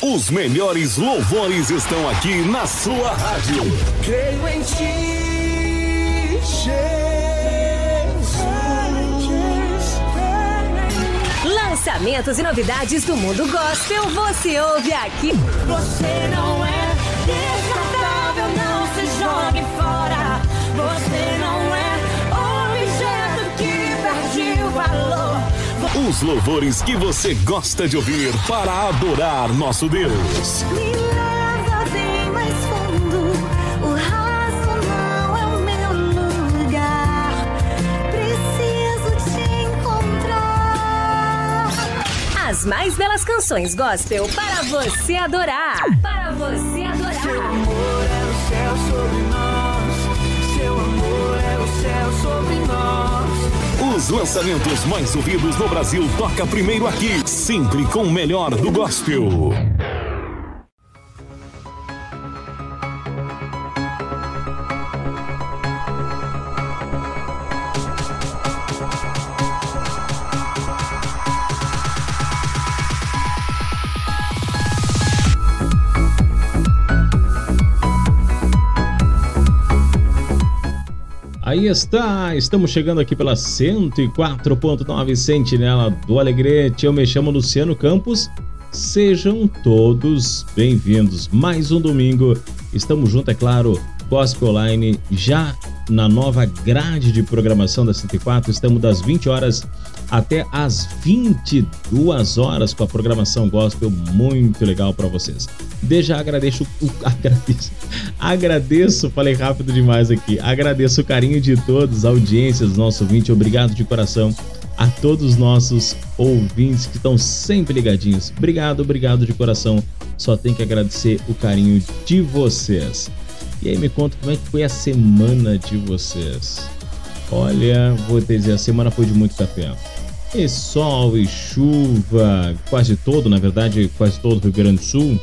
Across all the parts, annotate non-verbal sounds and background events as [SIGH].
Os melhores louvores estão aqui na sua rádio. Creio em ti, Jesus. Lançamentos e novidades do mundo gospel você ouve aqui. Você não é descartável, não se jogue fora. Você não é Os louvores que você gosta de ouvir para adorar nosso Deus. Me leva bem mais fundo. O raso não é o meu lugar. Preciso te encontrar. As mais belas canções gospel para você adorar. Para você adorar. Seu amor é o céu sobre nós. Seu amor é o céu sobre nós. Os lançamentos mais ouvidos no Brasil toca primeiro aqui, sempre com o melhor do gospel. Está, estamos chegando aqui pela 104.9 Sentinela do Alegrete. Eu me chamo Luciano Campos. Sejam todos bem-vindos. Mais um domingo. Estamos juntos, é claro, Gospel Online já na nova grade de programação da 104. Estamos das 20 horas até as 22 horas com a programação gospel muito legal para vocês. Desde já agradeço, agradeço, agradeço, falei rápido demais aqui. Agradeço o carinho de todos, a audiência dos nossos. Obrigado de coração a todos os nossos ouvintes que estão sempre ligadinhos. Obrigado, obrigado de coração. Só tenho que agradecer o carinho de vocês. E aí me conta como é que foi a semana de vocês. Olha, vou te dizer, a semana foi de muito café. E sol e chuva, quase todo, na verdade, quase todo o Rio Grande do Sul.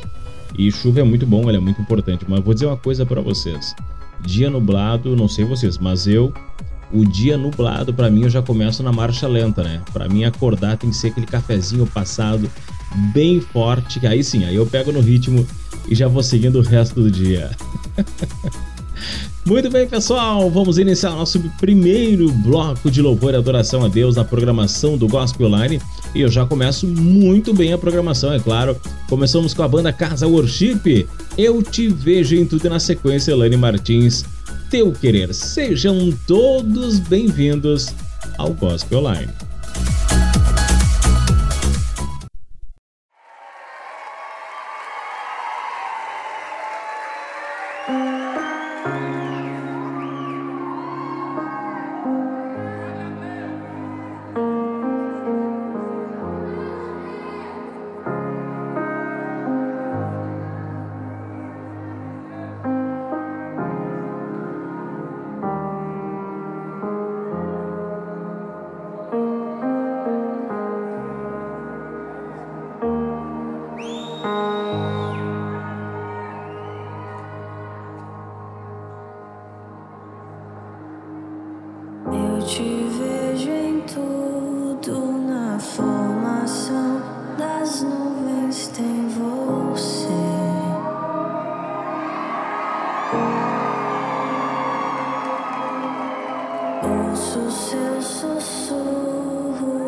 E chuva é muito bom, ela é muito importante. Mas vou dizer uma coisa para vocês. Dia nublado, não sei vocês, mas eu, o dia nublado, para mim, eu já começo na marcha lenta, né? Para mim, acordar tem que ser aquele cafezinho passado bem forte, que aí sim, aí eu pego no ritmo e já vou seguindo o resto do dia. [LAUGHS] Muito bem, pessoal, vamos iniciar nosso primeiro bloco de louvor e adoração a Deus na programação do Gospel Online. E eu já começo muito bem a programação, é claro. Começamos com a banda Casa Worship. Eu te vejo em tudo e na sequência, Elaine Martins, Teu Querer. Sejam todos bem-vindos ao Gospel Online. Ouço seu sussurro na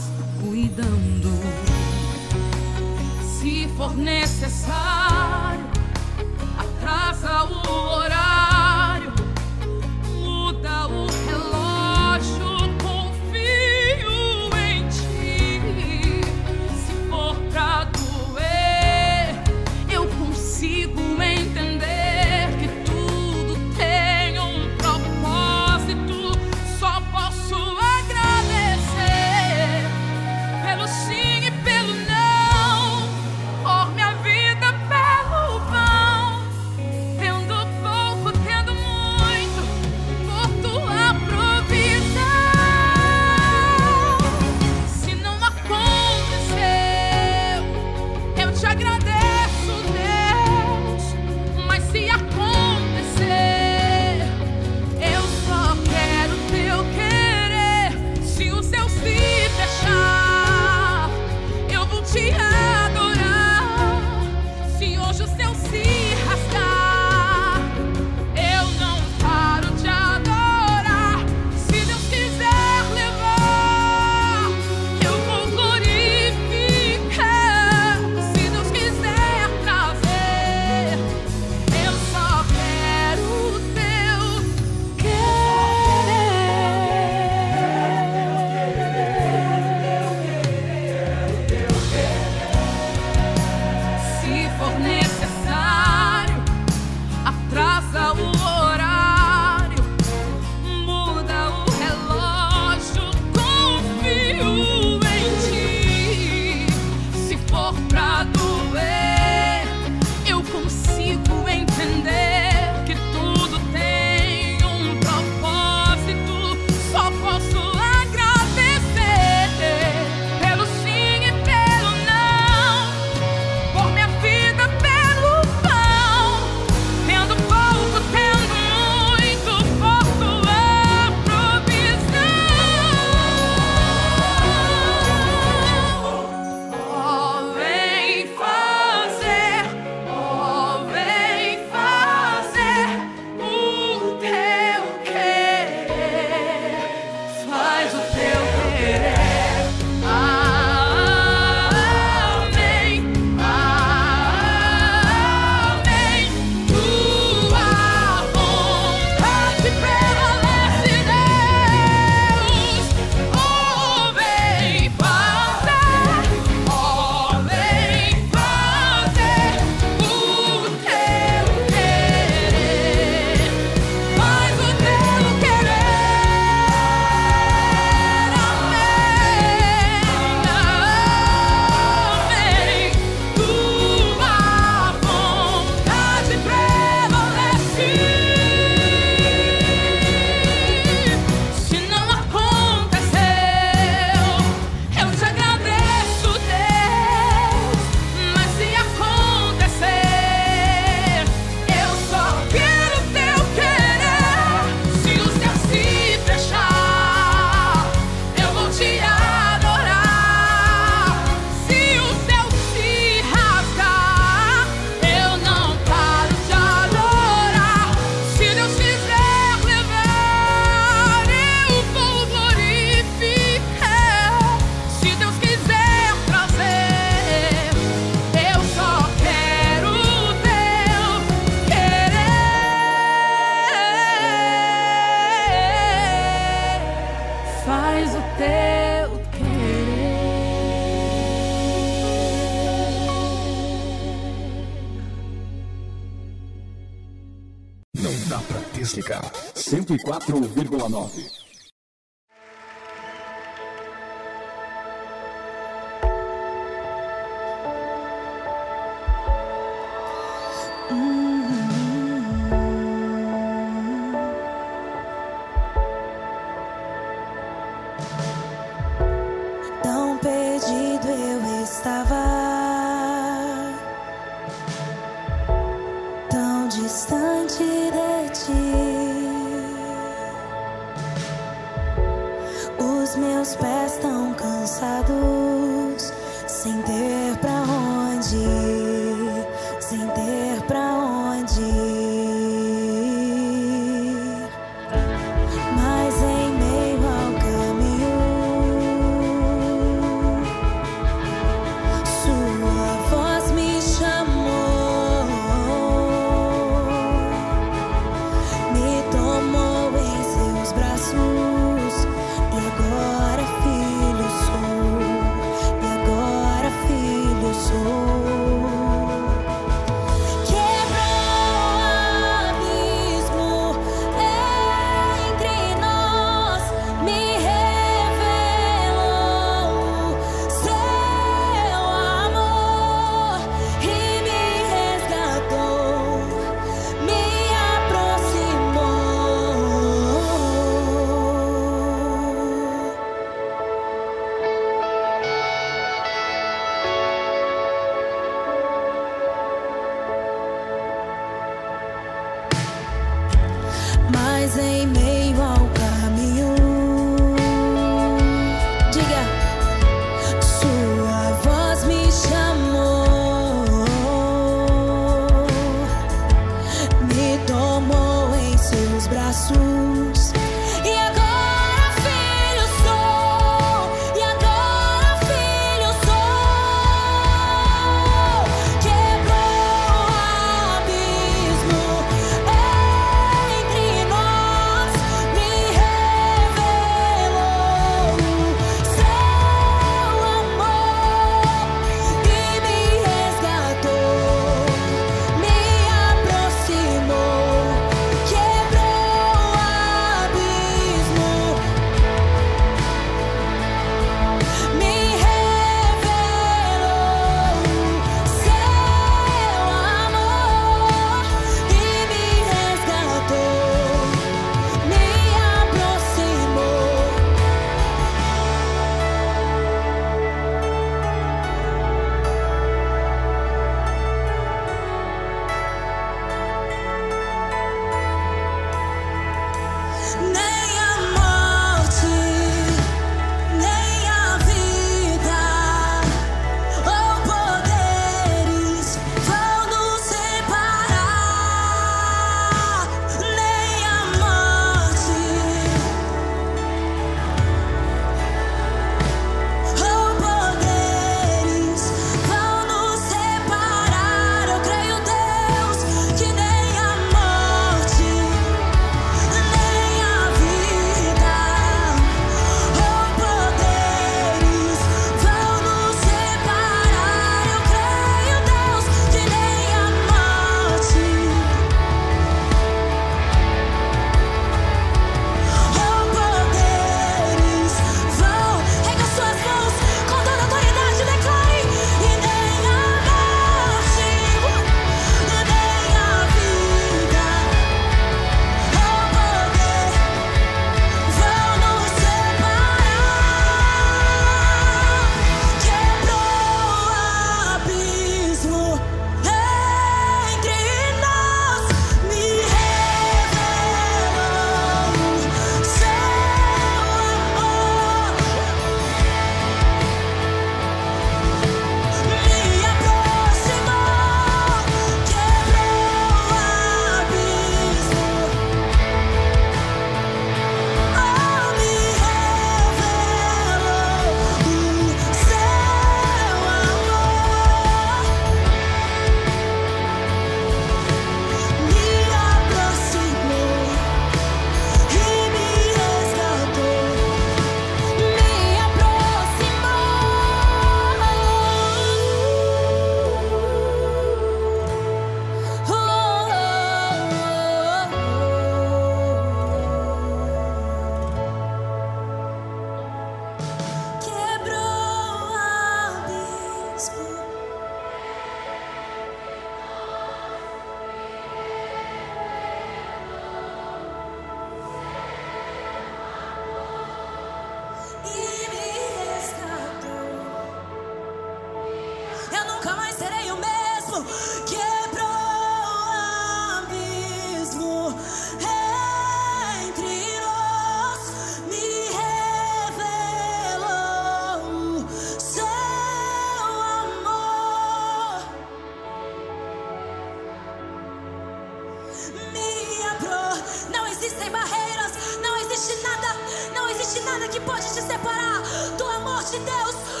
nada que pode te separar do amor de Deus.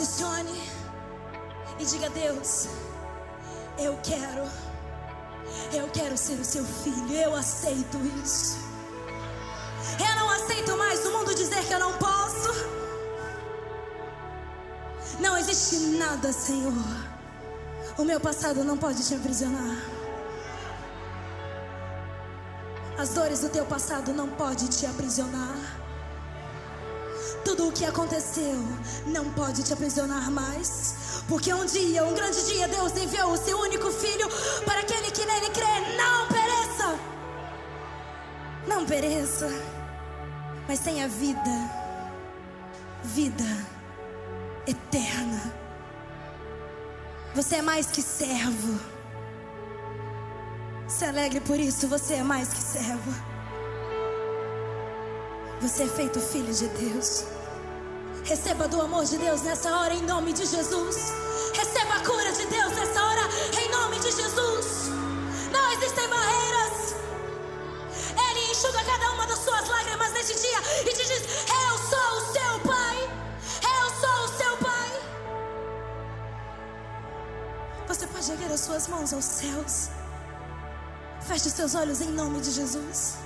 posicione e diga: Deus, eu quero, eu quero ser o seu filho, eu aceito isso. Eu não aceito mais o mundo dizer que eu não posso. Não existe nada, Senhor. O meu passado não pode te aprisionar. As dores do teu passado não podem te aprisionar. Tudo o que aconteceu não pode te aprisionar mais. Porque um dia, um grande dia, Deus enviou o seu único filho para aquele que nele crê não pereça. Não pereça, mas tenha vida. Vida eterna. Você é mais que servo. Se alegre por isso, você é mais que servo. Você é feito filho de Deus. Receba do amor de Deus nessa hora em nome de Jesus. Receba a cura de Deus nessa hora em nome de Jesus. Não existem barreiras. Ele enxuga cada uma das suas lágrimas neste dia e te diz: Eu sou o seu Pai. Eu sou o seu Pai. Você pode erguer as suas mãos aos céus. Feche os seus olhos em nome de Jesus.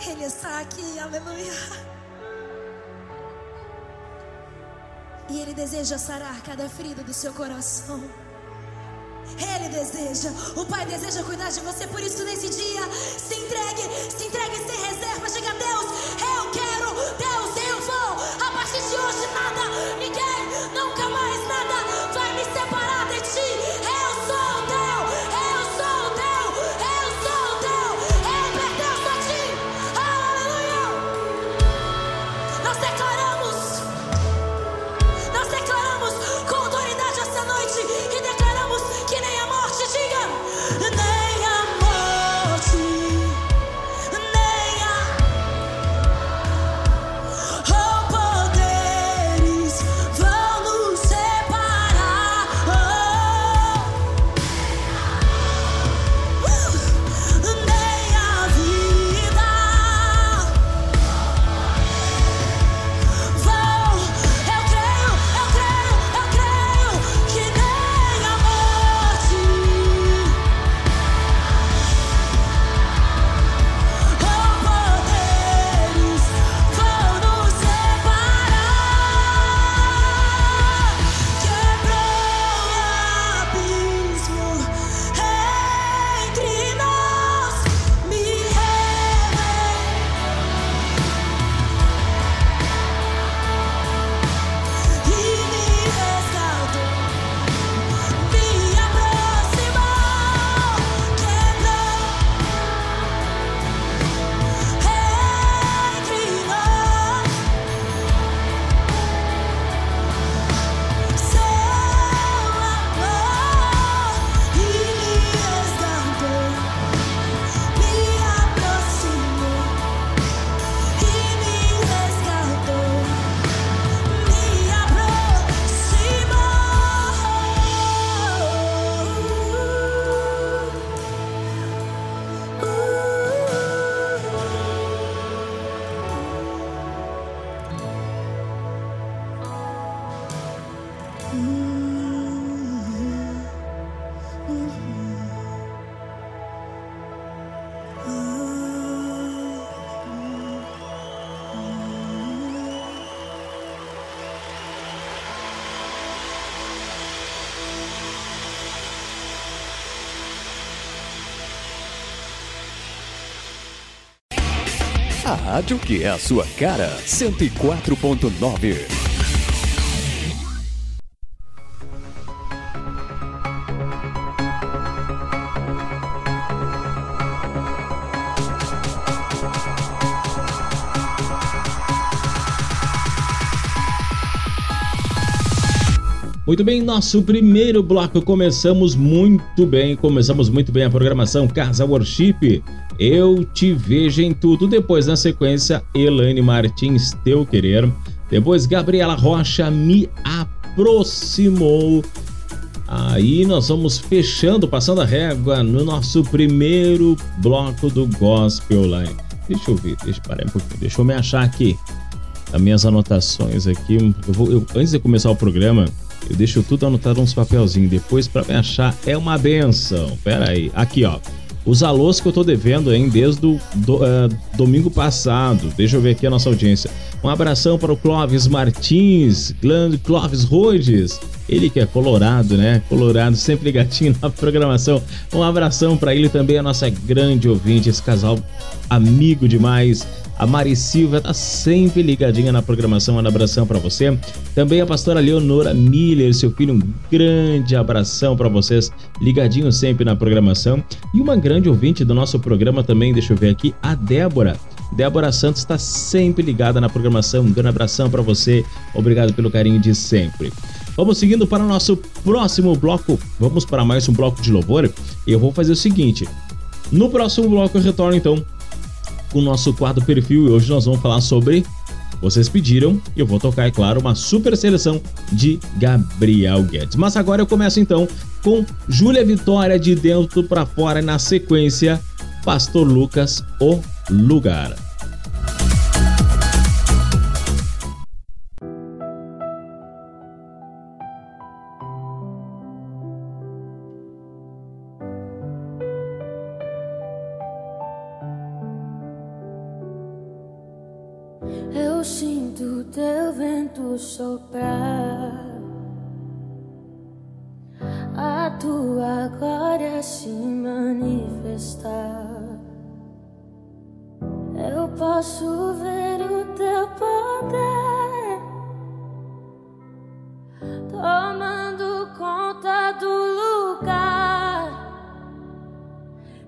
Ele está aqui, aleluia. E Ele deseja sarar cada ferida do seu coração. Ele deseja, o Pai deseja cuidar de você, por isso nesse dia, se entregue, se entregue sem reserva. Diga a Deus, eu quero, Deus, eu vou. A partir de hoje, nada, ninguém, nunca A rádio que é a sua cara, 104.9. Muito bem, nosso primeiro bloco começamos muito bem, começamos muito bem a programação Casa Worship. Eu te vejo em tudo. Depois, na sequência, Elaine Martins, Teu Querer. Depois, Gabriela Rocha me aproximou. Aí nós vamos fechando, passando a régua no nosso primeiro bloco do Gospel Line. Deixa eu ver, deixa eu parar um pouquinho, deixa eu me achar aqui. As minhas anotações aqui. Eu vou, eu- antes de começar o programa, eu deixo tudo anotado nos papelzinhos. Depois, para me achar, é uma benção. Pera aí. Aqui, ó. Os alôs que eu tô devendo, hein? Desde o do, ah, domingo passado. Deixa eu ver aqui a nossa audiência. Um abração para o Clóvis Martins, Clóvis Rhodes. Ele que é colorado, né? Colorado, sempre ligadinho [LAUGHS] na programação. Um abração para ele também, a nossa grande ouvinte, esse casal amigo demais. A Mari Silva tá sempre ligadinha na programação. Um abração para você. Também a pastora Leonora Miller, seu filho, um grande abração para vocês, ligadinho sempre na programação. E uma grande ouvinte do nosso programa também, deixa eu ver aqui, a Débora. Débora Santos está sempre ligada na programação. Um grande abração para você. Obrigado pelo carinho de sempre. Vamos seguindo para o nosso próximo bloco. Vamos para mais um bloco de louvor. Eu vou fazer o seguinte: no próximo bloco eu retorno então com o nosso quadro perfil e hoje nós vamos falar sobre. Vocês pediram e eu vou tocar, é claro, uma super seleção de Gabriel Guedes. Mas agora eu começo então com Júlia Vitória de dentro para fora e na sequência Pastor Lucas, o lugar. Soprar, a tua glória se manifestar. Eu posso ver o teu poder tomando conta do lugar,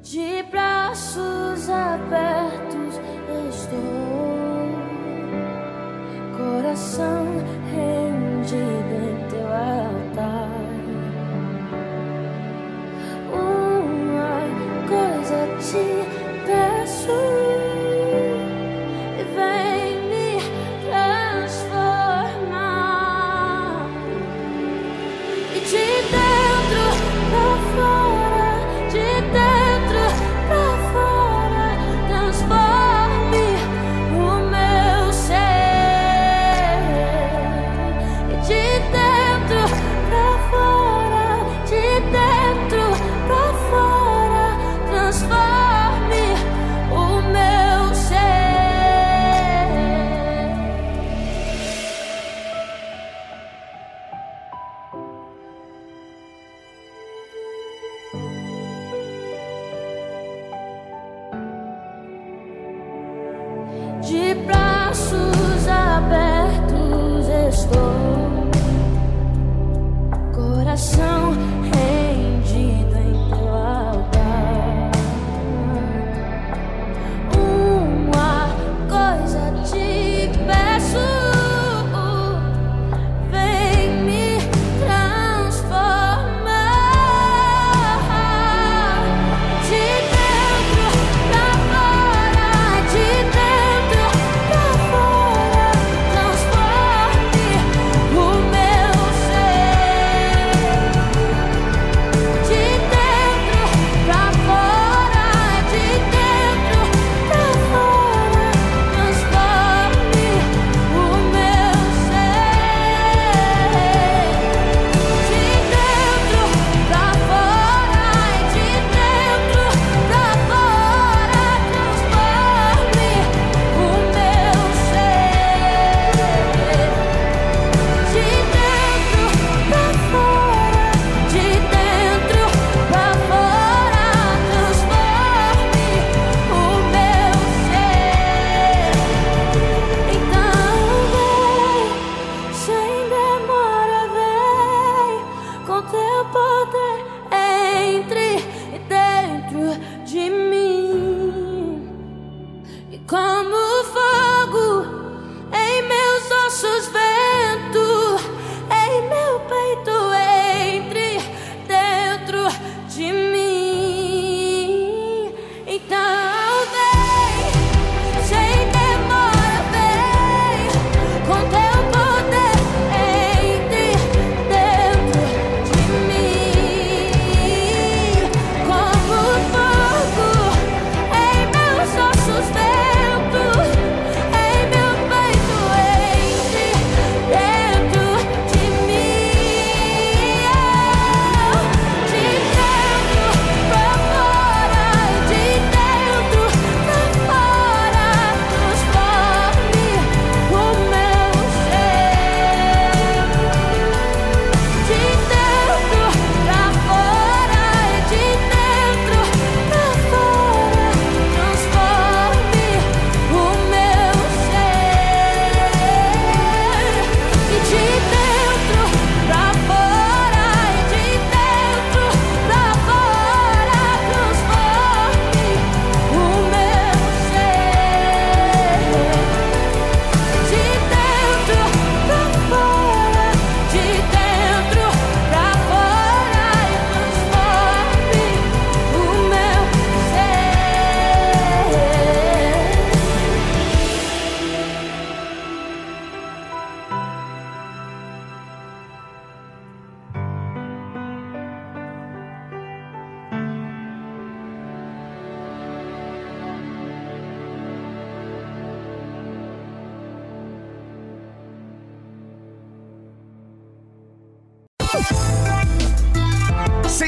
de braços abertos estou coração rendido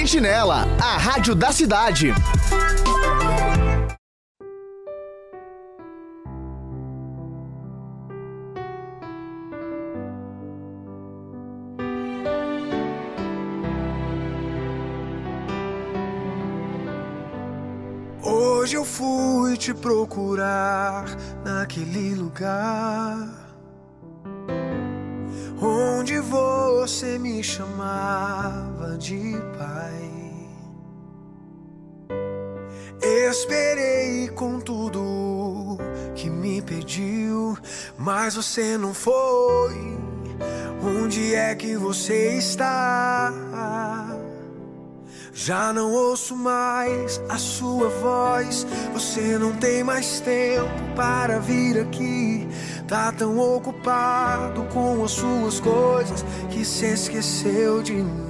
Sentinela, a rádio da cidade. Hoje eu fui te procurar naquele lugar onde você me chamava de pai. Esperei com tudo que me pediu, mas você não foi. Onde é que você está? Já não ouço mais a sua voz. Você não tem mais tempo para vir aqui. Tá tão ocupado com as suas coisas que se esqueceu de mim.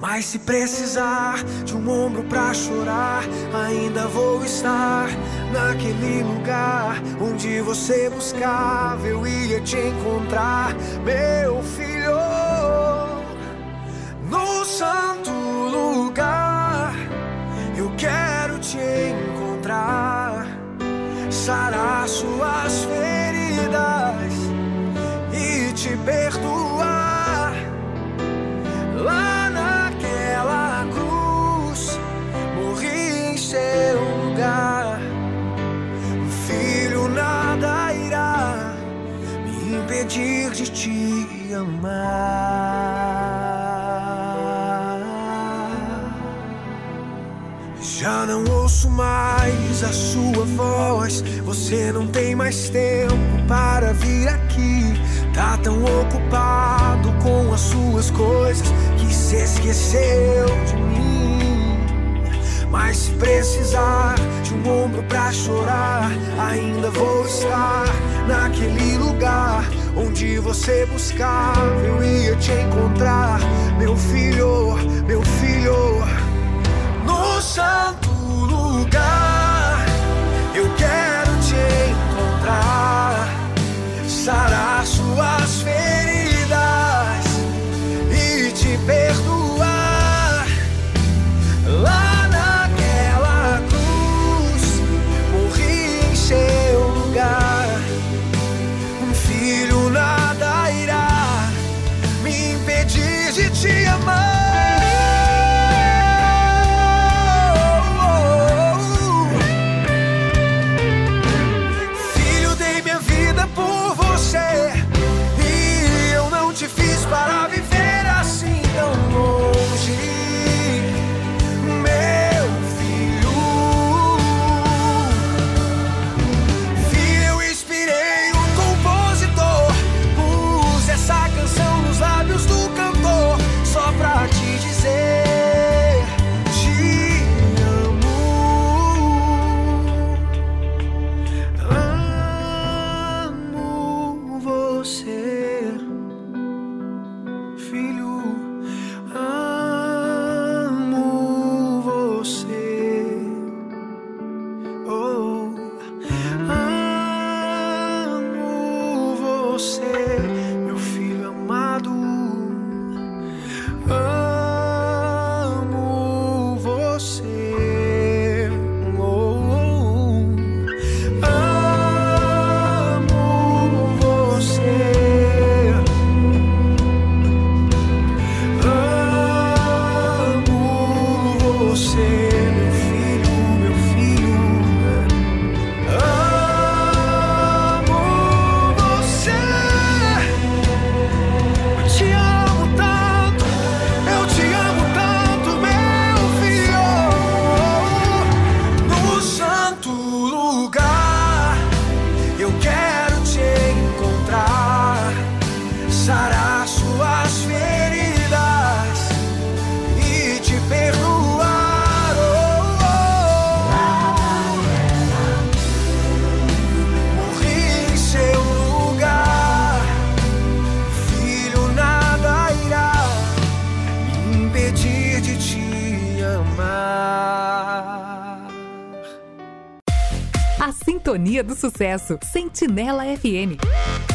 Mas se precisar de um ombro pra chorar, ainda vou estar naquele lugar onde você buscava. Eu ia te encontrar, meu filho no santo lugar. Eu quero te encontrar, sarar suas feridas e te perdoar. Lá naquela cruz, morri em seu lugar. Filho, nada irá me impedir de te amar. Já não ouço mais a sua voz. Você não tem mais tempo para vir aqui. Tá tão ocupado com as suas coisas que se esqueceu de mim. Mas se precisar de um ombro pra chorar, ainda vou estar naquele lugar onde você buscava. Eu ia te encontrar, meu filho, meu filho, santo lugar. Eu quero te encontrar, sarar suas feridas filho. Sucesso. Sentinela FM.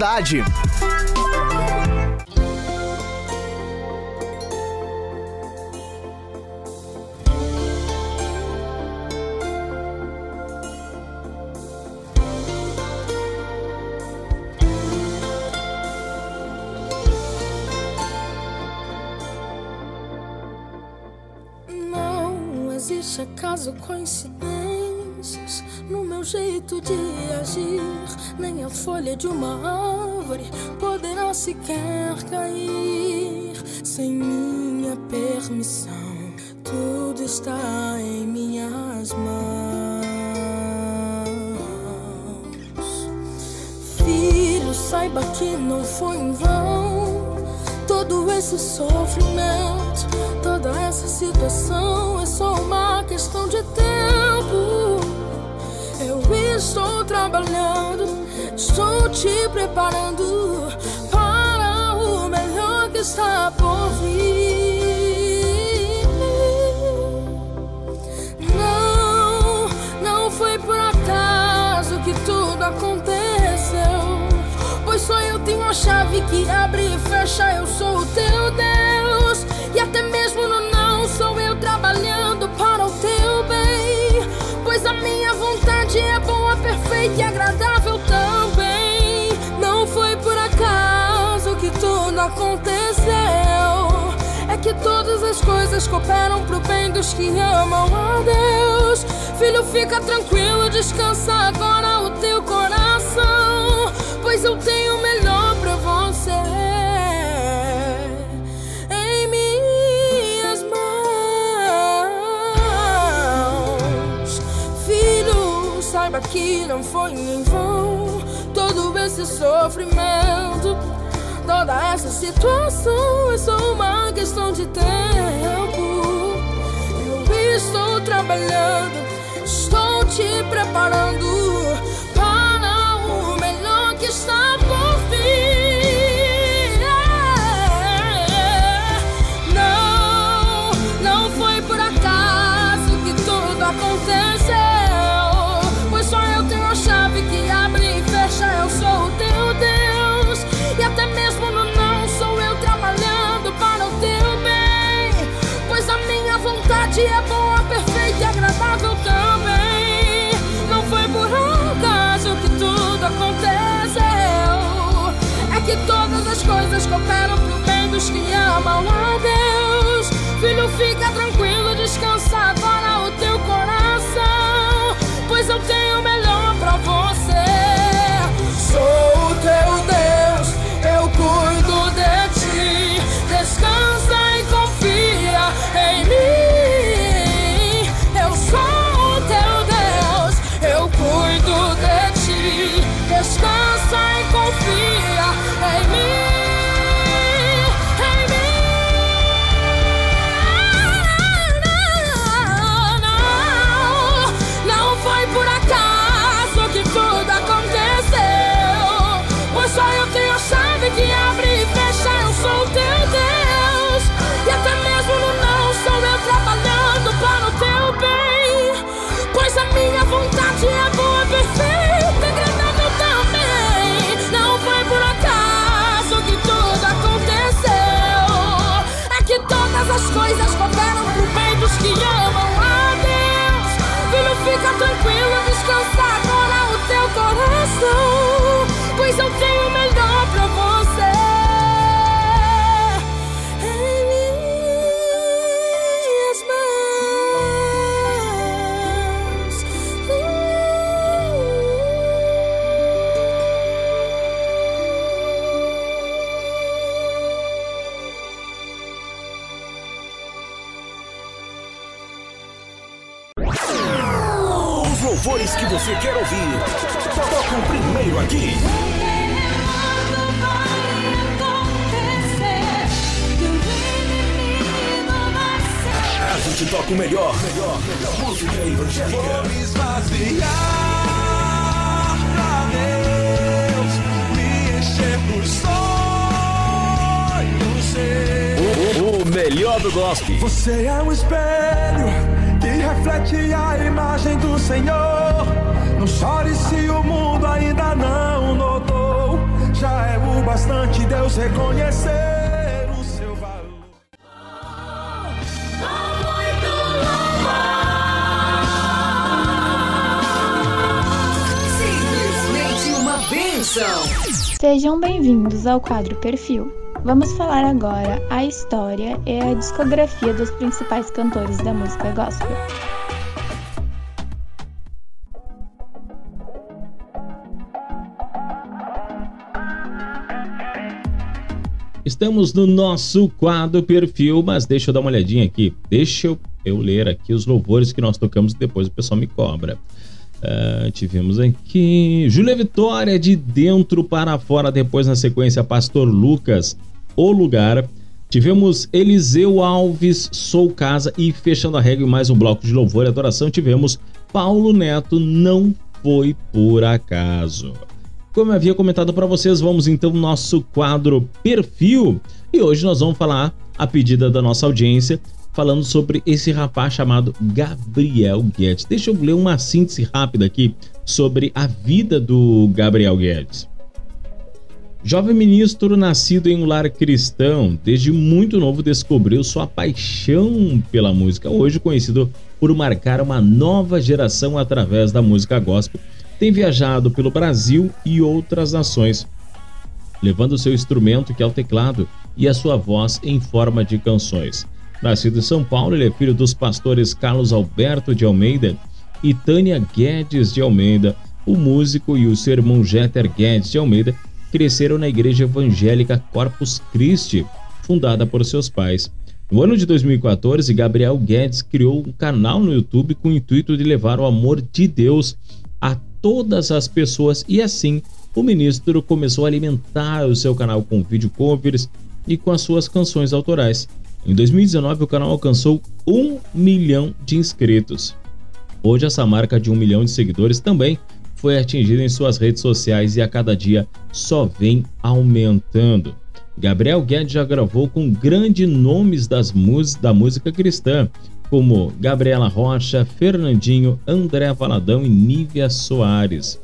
cidade. existe acaso coincidências no meu jeito de agir, nem a folha de uma quer cair sem minha permissão. Tudo está em minhas mãos. Filho, saiba que não foi em vão todo esse sofrimento, toda essa situação. É só uma questão de tempo. Eu estou trabalhando, estou te preparando está por vir. Não, não foi por acaso que tudo aconteceu. Pois só eu tenho a chave que abre e fecha. Eu sou o teu Deus. Tudo aconteceu. É que todas as coisas cooperam pro bem dos que amam a Deus. Filho, fica tranquilo, descansa agora o teu coração. Pois eu tenho o melhor pra você. Que não foi em vão todo esse sofrimento. Toda essa situação é só uma questão de tempo. Eu estou trabalhando, estou te preparando as coisas cooperam pro bem dos que amam a Deus. Filho, fica tranquilo, descansa agora o teu coração. Pois eu tenho tocam primeiro aqui. A gente toca o melhor, melhor, melhor música evangélica. Vou me esvaziar pra Deus, me encher dos sonhos seus. O, o melhor do gospel. Você é um espelho que reflete a imagem do Senhor. Chore se o mundo ainda não notou. Já é o bastante Deus reconhecer o seu valor. Simplesmente uma bênção. Sejam bem-vindos ao quadro Perfil. Vamos falar agora a história e a discografia dos principais cantores da música gospel. Estamos no nosso quadro perfil, mas deixa eu dar uma olhadinha aqui. Deixa eu, eu ler aqui os louvores que nós tocamos e depois o pessoal me cobra. Uh, tivemos aqui Júlia Vitória de dentro para fora, depois na sequência Pastor Lucas, o lugar. Tivemos Eliseu Alves, Sou Casa e fechando a regra mais um bloco de louvor e adoração, tivemos Paulo Neto, Não Foi Por Acaso. Como eu havia comentado para vocês, vamos então no nosso quadro Perfil e hoje nós vamos falar, a pedida da nossa audiência, falando sobre esse rapaz chamado Gabriel Guedes. Deixa eu ler uma síntese rápida aqui sobre a vida do Gabriel Guedes. Jovem ministro nascido em um lar cristão, desde muito novo descobriu sua paixão pela música, hoje conhecido por marcar uma nova geração através da música gospel tem viajado pelo Brasil e outras nações, levando seu instrumento, que é o teclado, e a sua voz em forma de canções. Nascido em São Paulo, ele é filho dos pastores Carlos Alberto de Almeida e Tânia Guedes de Almeida. O músico e o seu irmão Jeter Guedes de Almeida cresceram na igreja evangélica Corpus Christi, fundada por seus pais. No ano de 2014, Gabriel Guedes criou um canal no YouTube com o intuito de levar o amor de Deus a todas as pessoas e assim o ministro começou a alimentar o seu canal com vídeo covers e com as suas canções autorais. Em 2019, o canal alcançou um milhão de inscritos. Hoje, essa marca de um milhão de seguidores também foi atingida em suas redes sociais e a cada dia só vem aumentando. Gabriel Guedes já gravou com grandes nomes das da música cristã, como Gabriela Rocha, Fernandinho, André Valadão e Nívia Soares.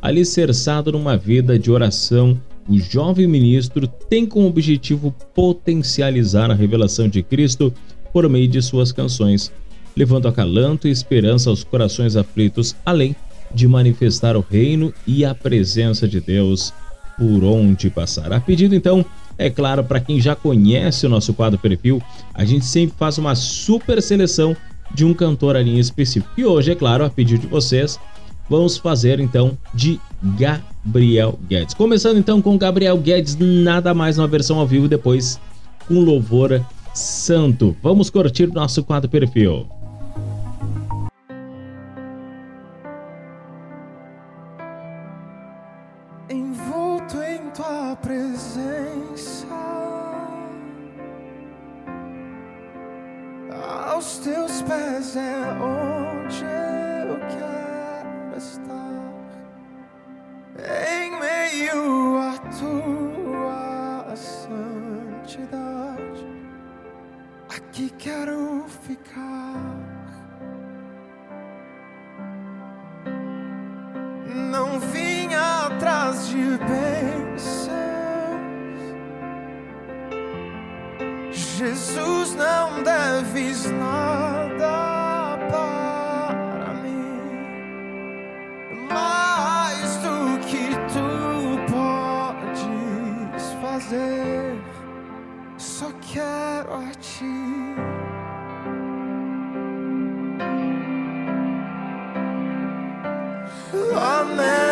Alicerçado numa vida de oração, o jovem ministro tem como objetivo potencializar a revelação de Cristo por meio de suas canções, levando acalanto e esperança aos corações aflitos, além de manifestar o reino e a presença de Deus por onde passar. A pedido então é claro, para quem já conhece o nosso quadro perfil, a gente sempre faz uma super seleção de um cantor ali em específico. E hoje, é claro, a pedido de vocês, vamos fazer então de Gabriel Guedes. Começando então com Gabriel Guedes, nada mais uma versão ao vivo, depois com louvor santo. Vamos curtir nosso quadro perfil. É onde eu quero estar, em meio à tua santidade. Aqui quero ficar. Não vim atrás de bênçãos. Jesus, não deves nada. mais do que tu podes fazer. Só quero a ti. Amém.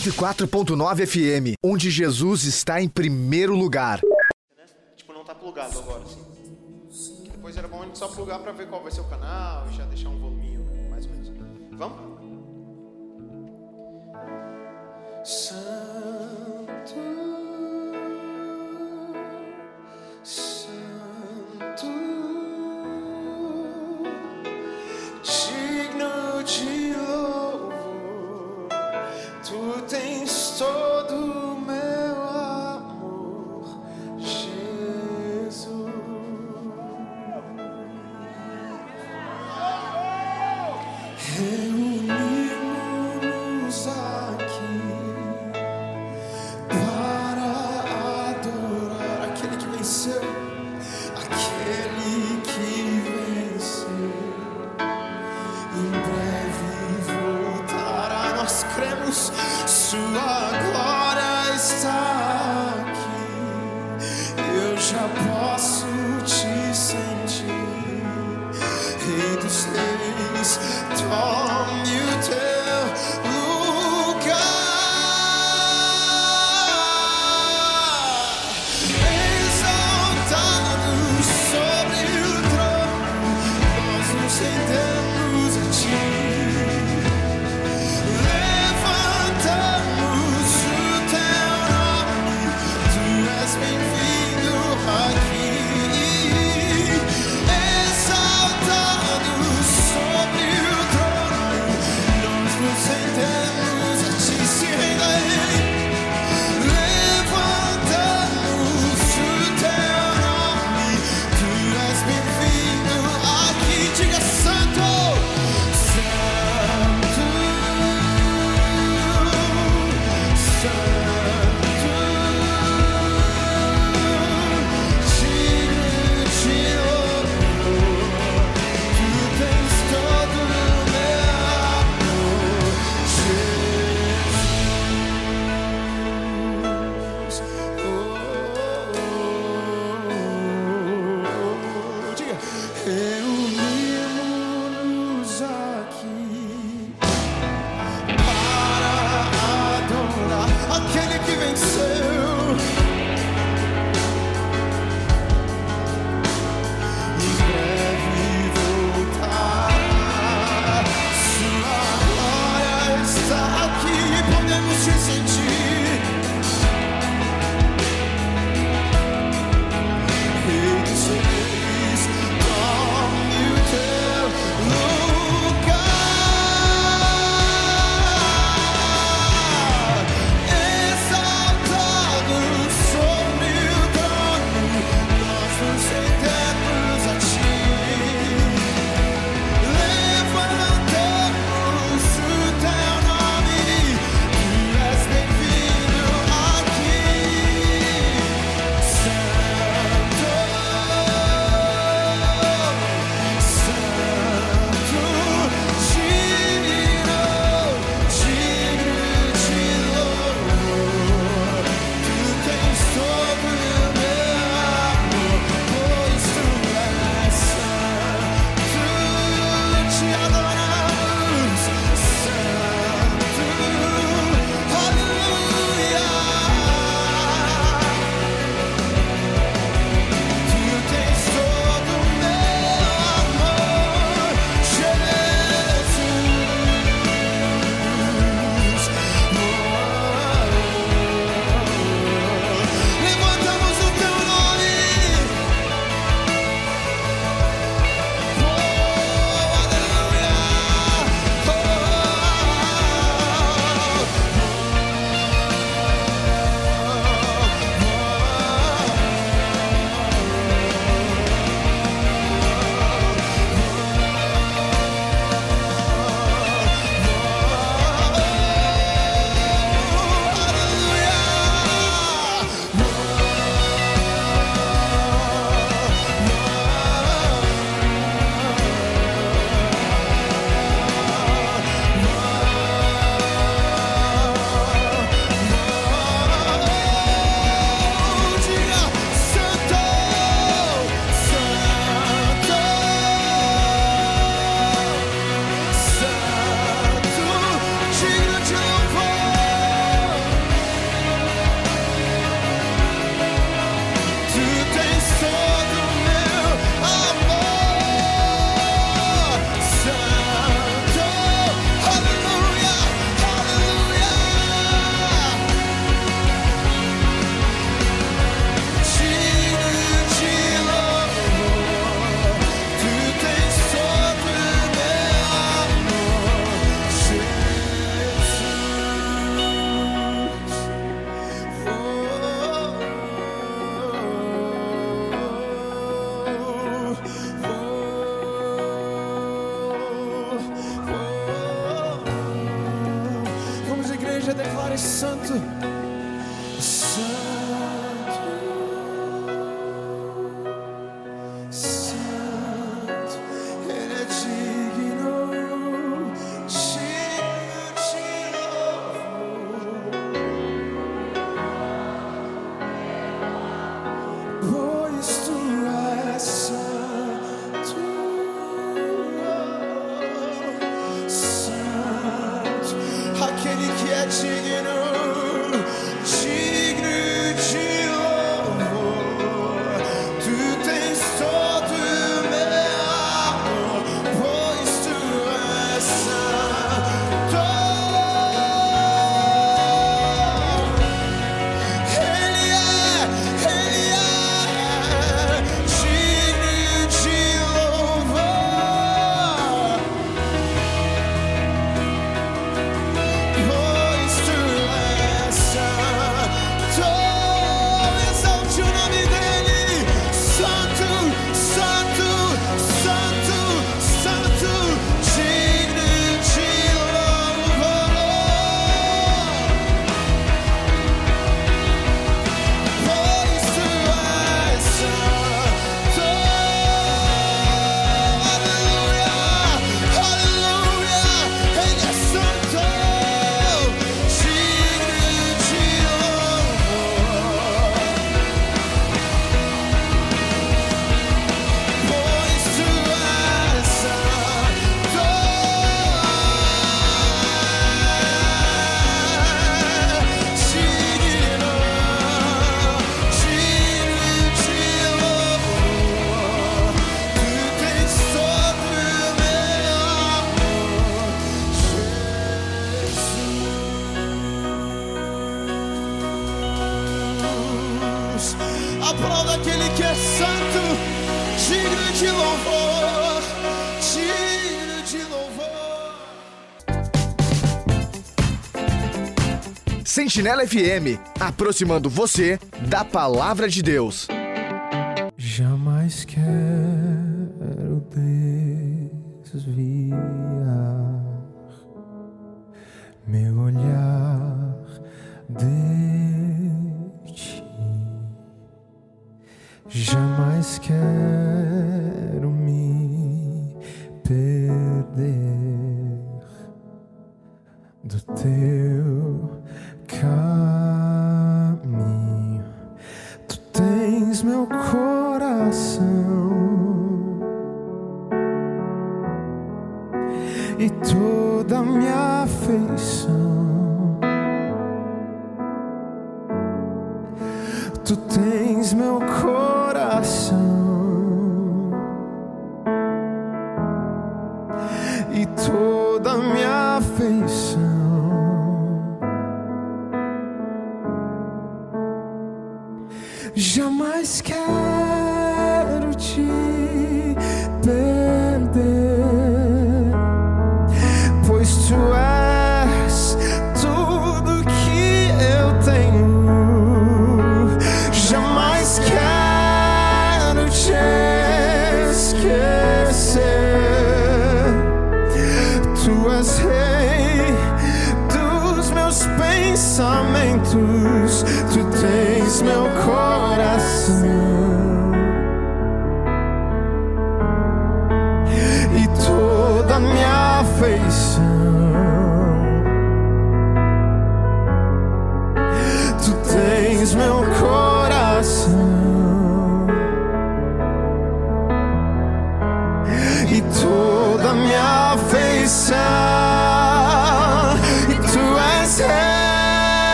104.9 FM, onde Jesus está em primeiro lugar. Tipo, não tá plugado agora, assim. Que depois era bom a gente só plugar pra ver qual vai ser o canal e já deixar um volume, mais ou menos. Vamos? Santo, Santo. Sentinela FM, aproximando você da palavra de Deus. Jamais quero desviar meu olhar de ti. Jamais quero me perder do teu come.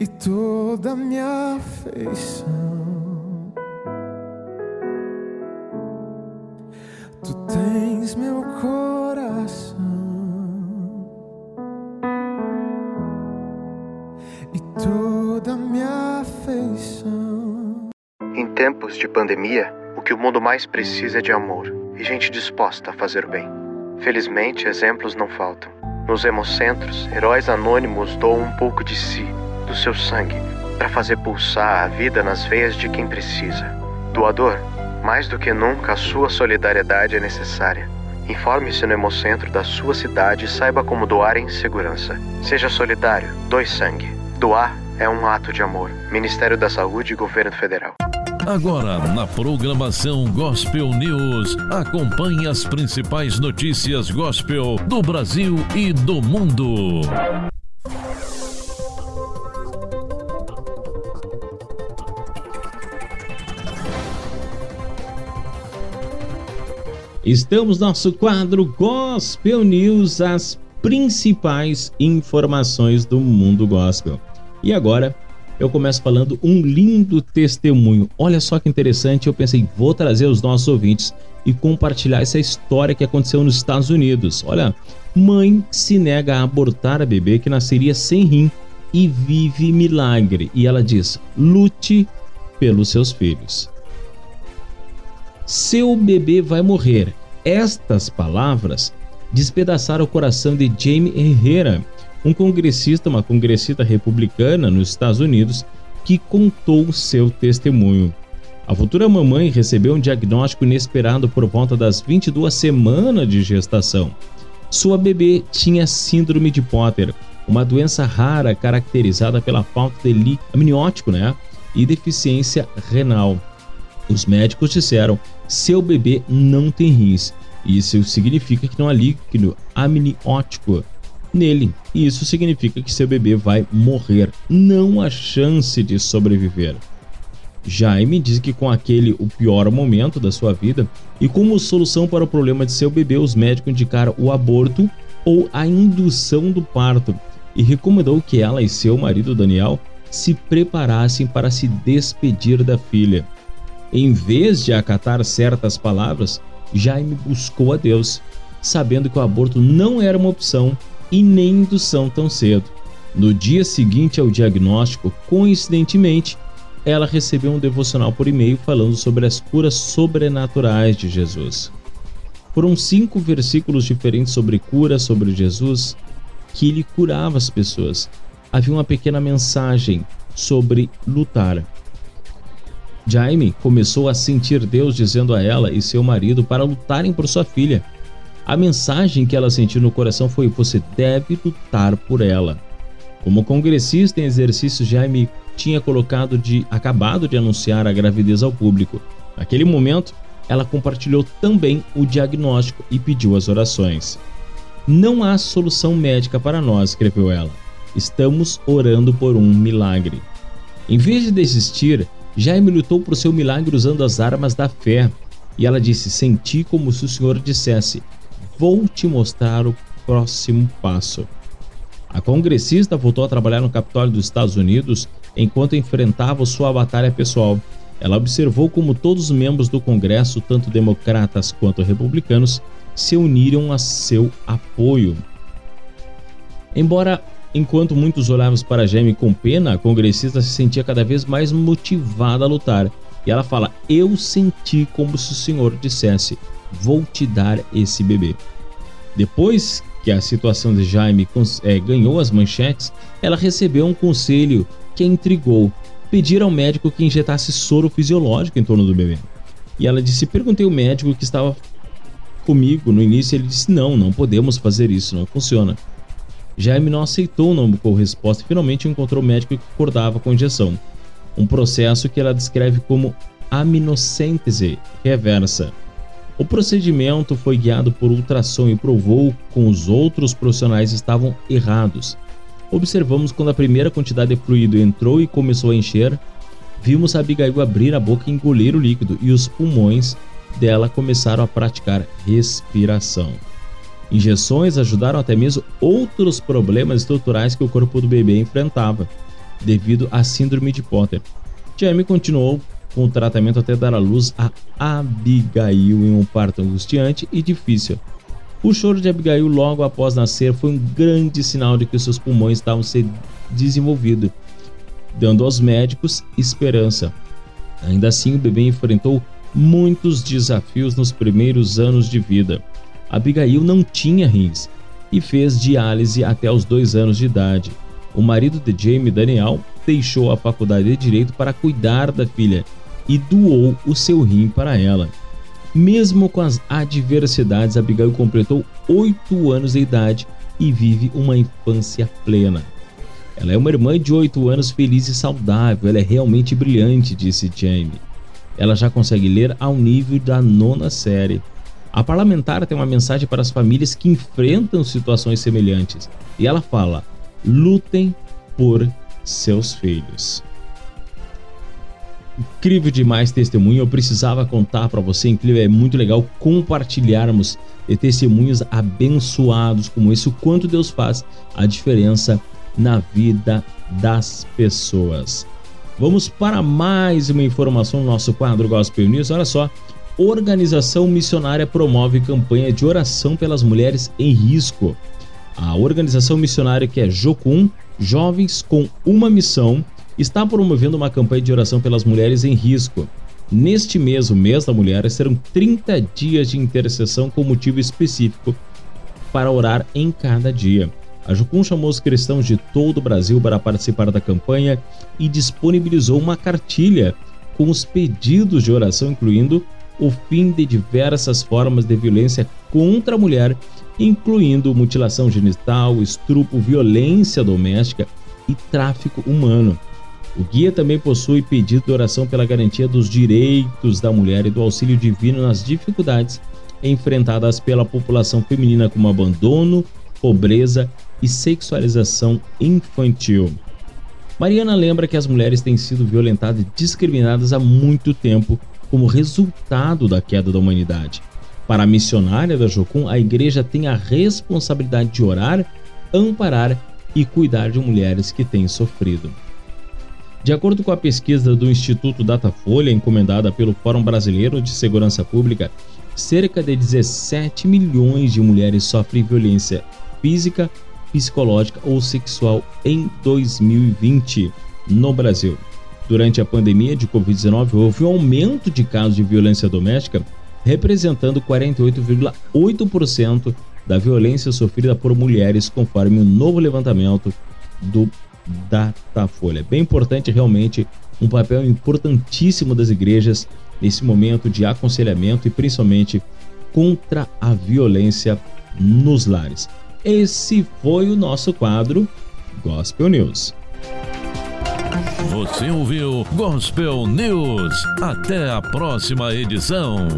E toda minha afeição. Tu tens meu coração e toda minha afeição. Em tempos de pandemia, o que o mundo mais precisa é de amor e gente disposta a fazer o bem. Felizmente, exemplos não faltam. Nos hemocentros, heróis anônimos doam um pouco de si, do seu sangue, para fazer pulsar a vida nas veias de quem precisa. Doador, mais do que nunca a sua solidariedade é necessária. Informe-se no hemocentro da sua cidade e saiba como doar em segurança. Seja solidário, doe sangue. Doar é um ato de amor. Ministério da Saúde e Governo Federal. Agora, na programação Gospel News, acompanhe as principais notícias gospel do Brasil e do mundo. Estamos no nosso quadro Gospel News, as principais informações do mundo gospel. E agora eu começo falando um lindo testemunho. Olha só que interessante, eu pensei, vou trazer os nossos ouvintes e compartilhar essa história que aconteceu nos Estados Unidos. Olha, mãe se nega a abortar a bebê que nasceria sem rim e vive milagre. E ela diz: lute pelos seus filhos. Seu bebê vai morrer. Estas palavras despedaçaram o coração de Jamie Herrera, um congressista, uma congressista republicana nos Estados Unidos, que contou seu testemunho. A futura mamãe recebeu um diagnóstico inesperado por volta das 22 semanas de gestação. Sua bebê tinha síndrome de Potter, uma doença rara caracterizada pela falta de amniótico né? e deficiência renal. Os médicos disseram: seu bebê não tem rins. Isso significa que não há líquido amniótico nele. Isso significa que seu bebê vai morrer. Não há chance de sobreviver. Jaime diz que com aquele o pior momento da sua vida e como solução para o problema de seu bebê, os médicos indicaram o aborto ou a indução do parto e recomendou que ela e seu marido Daniel se preparassem para se despedir da filha. Em vez de acatar certas palavras, Jaime buscou a Deus, sabendo que o aborto não era uma opção e nem indução tão cedo. No dia seguinte ao diagnóstico, coincidentemente, ela recebeu um devocional por e-mail falando sobre as curas sobrenaturais de Jesus. Foram cinco versículos diferentes sobre cura sobre Jesus que ele curava as pessoas. Havia uma pequena mensagem sobre lutar. Jaime começou a sentir Deus dizendo a ela e seu marido para lutarem por sua filha. A mensagem que ela sentiu no coração foi: você deve lutar por ela. Como congressista em exercício, Jaime tinha colocado de acabado de anunciar a gravidez ao público. Naquele momento, ela compartilhou também o diagnóstico e pediu as orações. Não há solução médica para nós, escreveu ela. Estamos orando por um milagre. Em vez de desistir, Jaime lutou por seu milagre usando as armas da fé. E ela disse: Senti como se o Senhor dissesse: Vou te mostrar o próximo passo. A congressista voltou a trabalhar no Capitólio dos Estados Unidos enquanto enfrentava sua batalha pessoal. Ela observou como todos os membros do Congresso, tanto democratas quanto republicanos, se uniram a seu apoio. Embora enquanto muitos olhavam para Jamie com pena, a congressista se sentia cada vez mais motivada a lutar. E ela fala: Eu senti como se o Senhor dissesse: Vou te dar esse bebê. Depois que a situação de Jaime é, ganhou as manchetes, ela recebeu um conselho que a intrigou: pedir ao médico que injetasse soro fisiológico em torno do bebê. E ela disse: Perguntei ao médico que estava comigo no início, ele disse: Não, não podemos fazer isso, não funciona. Jaime não aceitou não com resposta e finalmente encontrou o médico que concordava com a injeção. Um processo que ela descreve como aminocêntese reversa. O procedimento foi guiado por ultrassom e provou que os outros profissionais estavam errados. Observamos quando a primeira quantidade de fluido entrou e começou a encher, vimos a Abigail abrir a boca e engolir o líquido e os pulmões dela começaram a praticar respiração. Injeções ajudaram até mesmo outros problemas estruturais que o corpo do bebê enfrentava, devido à síndrome de Potter. Jamie continuou com o tratamento até dar à luz a Abigail em um parto angustiante e difícil. O choro de Abigail logo após nascer foi um grande sinal de que seus pulmões estavam se desenvolvidos, dando aos médicos esperança. Ainda assim, o bebê enfrentou muitos desafios nos primeiros anos de vida. Abigail não tinha rins e fez diálise até os dois anos de idade. O marido de Jamie, Daniel, deixou a faculdade de direito para cuidar da filha e doou o seu rim para ela. Mesmo com as adversidades, Abigail completou oito anos de idade e vive uma infância plena. Ela é uma irmã de oito anos feliz e saudável, ela é realmente brilhante, disse Jamie. Ela já consegue ler ao nível da nona série. A parlamentar tem uma mensagem para as famílias que enfrentam situações semelhantes e ela fala: lutem por seus filhos. Incrível demais testemunho, eu precisava contar para você, incrível, é muito legal compartilharmos testemunhos abençoados como esse, o quanto Deus faz a diferença na vida das pessoas. Vamos para mais uma informação no nosso quadro Gospel News. Olha só, Organização Missionária promove campanha de oração pelas mulheres em risco. A organização missionária que é Jocum, Jovens com uma Missão, está promovendo uma campanha de oração pelas mulheres em risco. Neste mês, o mês da mulher, serão 30 dias de intercessão com motivo específico para orar em cada dia. A Jucum chamou os cristãos de todo o Brasil para participar da campanha e disponibilizou uma cartilha com os pedidos de oração, incluindo o fim de diversas formas de violência contra a mulher, incluindo mutilação genital, estupro, violência doméstica e tráfico humano. O guia também possui pedido de oração pela garantia dos direitos da mulher e do auxílio divino nas dificuldades enfrentadas pela população feminina, como abandono, pobreza e sexualização infantil. Mariana lembra que as mulheres têm sido violentadas e discriminadas há muito tempo como resultado da queda da humanidade. Para a missionária da Jocum, a igreja tem a responsabilidade de orar, amparar e cuidar de mulheres que têm sofrido. De acordo com a pesquisa do Instituto Datafolha, encomendada pelo Fórum Brasileiro de Segurança Pública, cerca de 17 milhões de mulheres sofrem violência física, psicológica ou sexual em 2020 no Brasil. Durante a pandemia de Covid-19, houve um aumento de casos de violência doméstica, representando 48,8% da violência sofrida por mulheres, conforme um novo levantamento do Datafolha. Bem importante, realmente, um papel importantíssimo das igrejas nesse momento de aconselhamento e principalmente contra a violência nos lares. Esse foi o nosso quadro Gospel News. Você ouviu Gospel News. Até a próxima edição.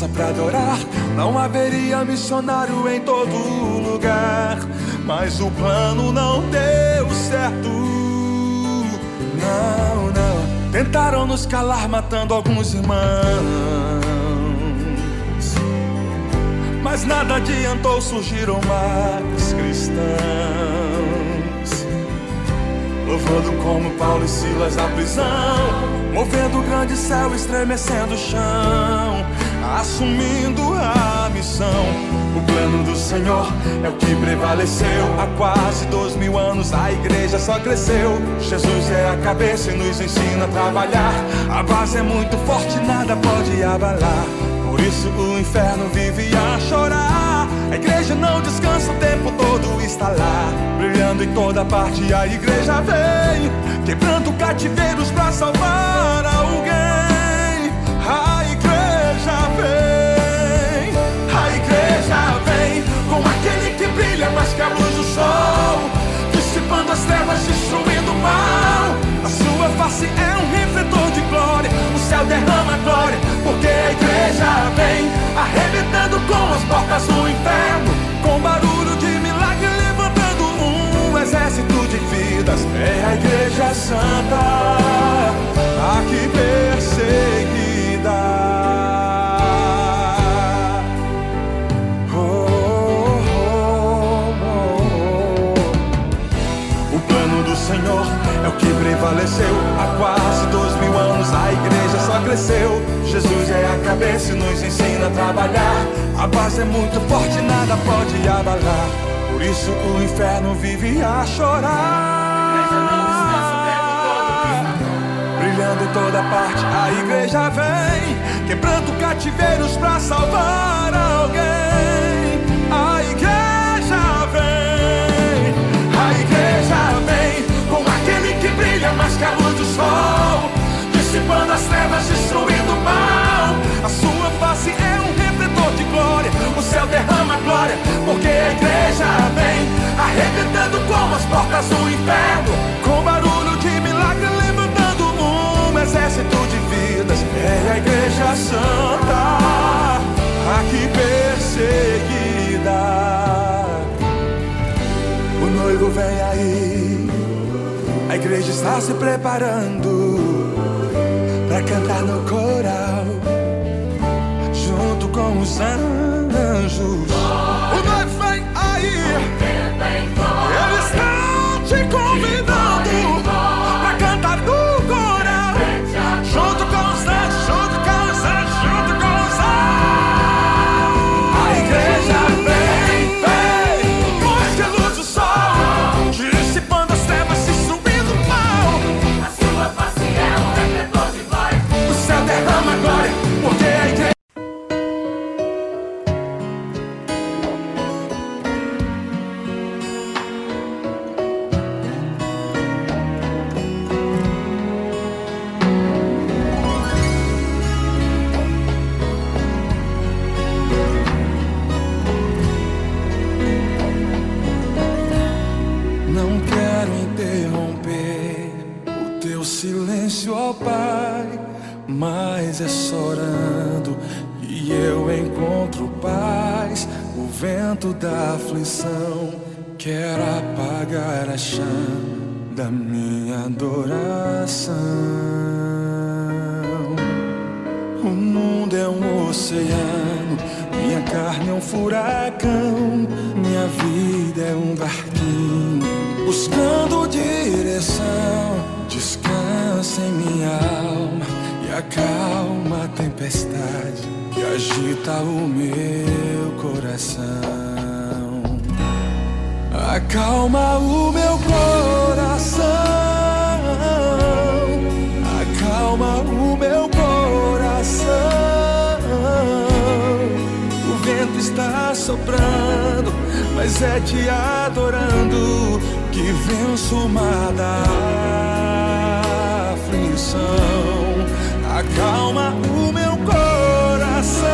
Força para adorar, não haveria missionário em todo lugar. Mas o plano não deu certo. Não, não. Tentaram nos calar, matando alguns irmãos. Mas nada adiantou, surgiram mais cristãos. Louvando como Paulo e Silas na prisão. Movendo o grande céu, estremecendo o chão. Assumindo a missão. O plano do Senhor é o que prevaleceu. Há quase dois mil anos a igreja só cresceu. Jesus é a cabeça e nos ensina a trabalhar. A base é muito forte, nada pode abalar. Por isso o inferno vive a chorar. A igreja não descansa o tempo todo, está lá, brilhando em toda parte. A igreja vem, quebrando cativeiros para salvar alguém. Como aquele que brilha mais que a luz do sol, dissipando as trevas, destruindo o mal. A sua face é um refletor de glória, o céu derrama glória, porque a igreja vem, arrebentando com as portas do inferno, com barulho de milagre, levantando um exército de vidas. É a igreja santa, aqui perseguida. O que prevaleceu. Há quase dois mil anos a igreja só cresceu. Jesus é a cabeça e nos ensina a trabalhar. A base é muito forte, nada pode abalar. Por isso o inferno vive a chorar. Brilhando em toda parte, a igreja vem, quebrando cativeiros pra salvar alguém. Que a luz do sol, dissipando as trevas, destruindo o mal. A sua face é um refletor de glória, o céu derrama glória, porque a igreja vem, arrebentando como as portas do inferno, com barulho de milagre, levantando um exército de vidas. É a igreja santa, aqui perseguida. O noivo vem aí, a igreja está se preparando para cantar no coral, junto com os anjos. O noivo vem aí, ele está te convidando ó Pai, mas é chorando e eu encontro paz. O vento da aflição quer apagar a chama da minha adoração. O mundo é um oceano, minha carne é um furacão, minha vida é um barquinho buscando direção. Descansa em minha alma e acalma a tempestade que agita o meu coração. Acalma o meu coração. Acalma o meu coração. O vento está soprando, mas é te adorando que venço uma aflição. Acalma o meu coração.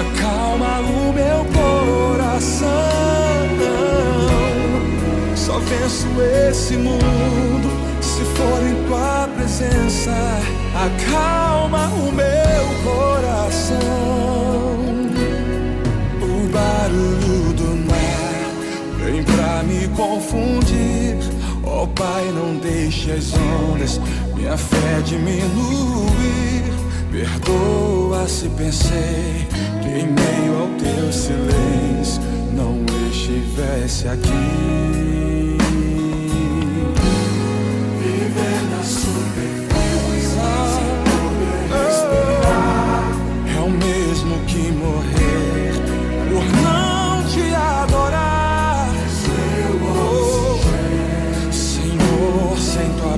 Acalma o meu coração. Só venço esse mundo se for em tua presença. Acalma o meu coração. O barulho do mar vem pra me confundir. Ó oh, Pai, não deixe as ondas minha fé diminuir. Perdoa se pensei que em meio ao teu silêncio não estivesse aqui. Viver na superfície poder respirar é o mesmo que morrer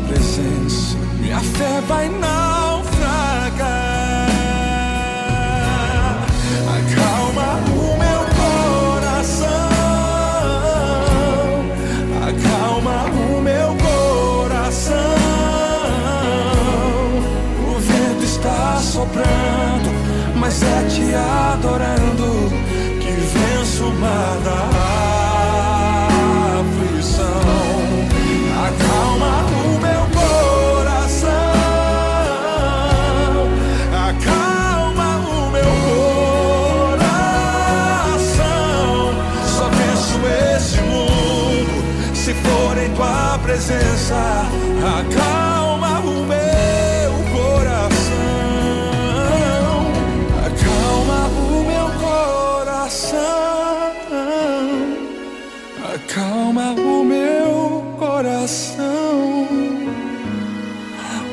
presença, minha fé vai naufragar. Acalma o meu coração. Acalma o meu coração. O vento está soprando, mas é te adorando que venço o mar da presença. Acalma o meu coração. Acalma o meu coração. Acalma o meu coração.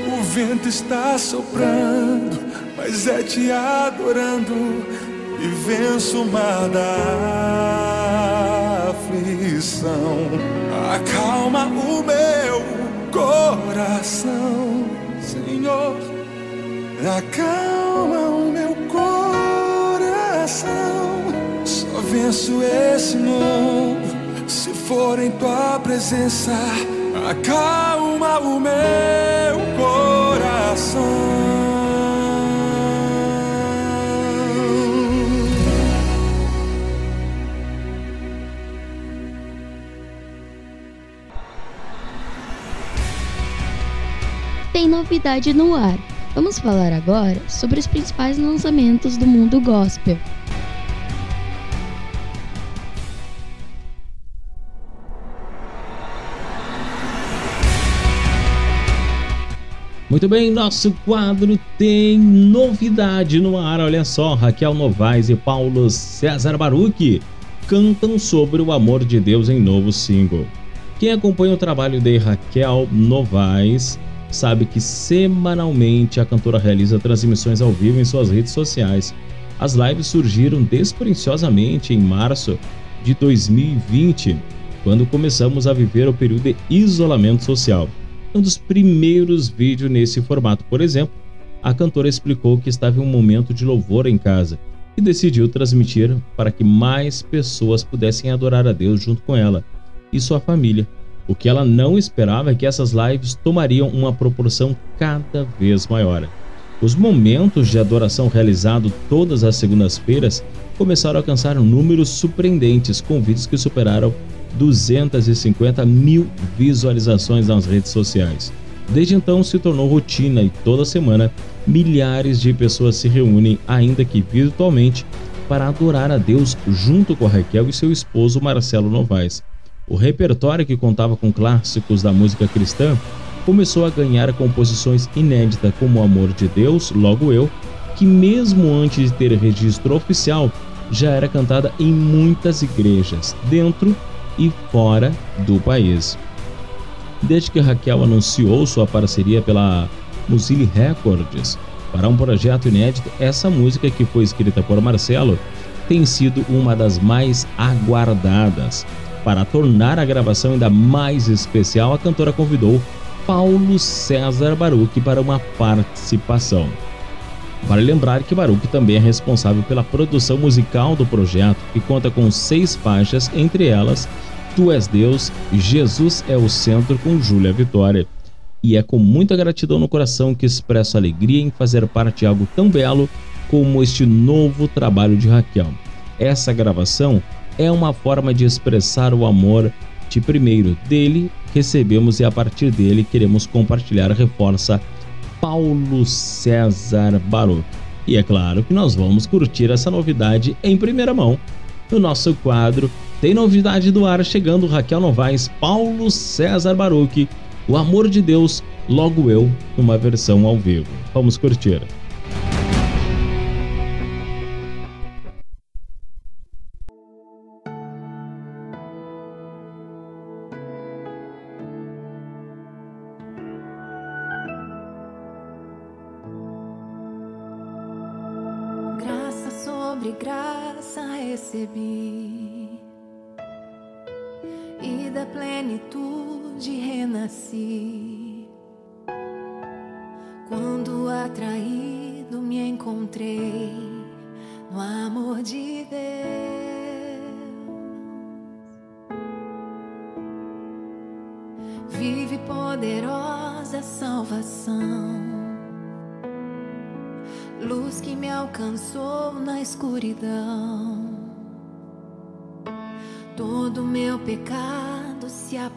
O vento está soprando, mas é te adorando e venço da Acalma o meu coração, Senhor. Acalma o meu coração. Só venço esse mundo se for em tua presença. Acalma o meu coração. Novidade no ar. Vamos falar agora sobre os principais lançamentos do mundo gospel. Muito bem, nosso quadro tem novidade no ar. Olha só, Raquel Novaes e Paulo César Baruch cantam sobre o amor de Deus em novo single. Quem acompanha o trabalho de Raquel Novaes sabe que semanalmente a cantora realiza transmissões ao vivo em suas redes sociais. As lives surgiram desprenciosamente em março de 2020, quando começamos a viver o período de isolamento social. Um dos primeiros vídeos nesse formato, por exemplo, a cantora explicou que estava em um momento de louvor em casa e decidiu transmitir para que mais pessoas pudessem adorar a Deus junto com ela e sua família. O que ela não esperava é que essas lives tomariam uma proporção cada vez maior. Os momentos de adoração realizados todas as segundas-feiras começaram a alcançar números surpreendentes, com vídeos que superaram 250 mil visualizações nas redes sociais. Desde então se tornou rotina e toda semana milhares de pessoas se reúnem, ainda que virtualmente, para adorar a Deus junto com a Raquel e seu esposo Marcelo Novaes. O repertório que contava com clássicos da música cristã começou a ganhar composições inéditas como Amor de Deus, Logo Eu, que mesmo antes de ter registro oficial, já era cantada em muitas igrejas, dentro e fora do país. desde que Raquel anunciou sua parceria pela Musili Records para um projeto inédito. Essa música, que foi escrita por Marcelo, tem sido uma das mais aguardadas. Para tornar a gravação ainda mais especial, a cantora convidou Paulo César Baruch para uma participação. Vale lembrar que Baruch também é responsável pela produção musical do projeto, que conta com seis faixas, entre elas Tu és Deus, Jesus é o Centro com Júlia Vitória. E é com muita gratidão no coração que expresso alegria em fazer parte de algo tão belo como este novo trabalho de Raquel. Essa gravação é uma forma de expressar o amor de primeiro dele recebemos e a partir dele queremos compartilhar, reforça Paulo César Baroto. E é claro que nós vamos curtir essa novidade em primeira mão no nosso quadro tem novidade do ar chegando Raquel Novaes, Paulo César Baruch, O Amor de Deus, logo eu, numa versão ao vivo. Vamos curtir.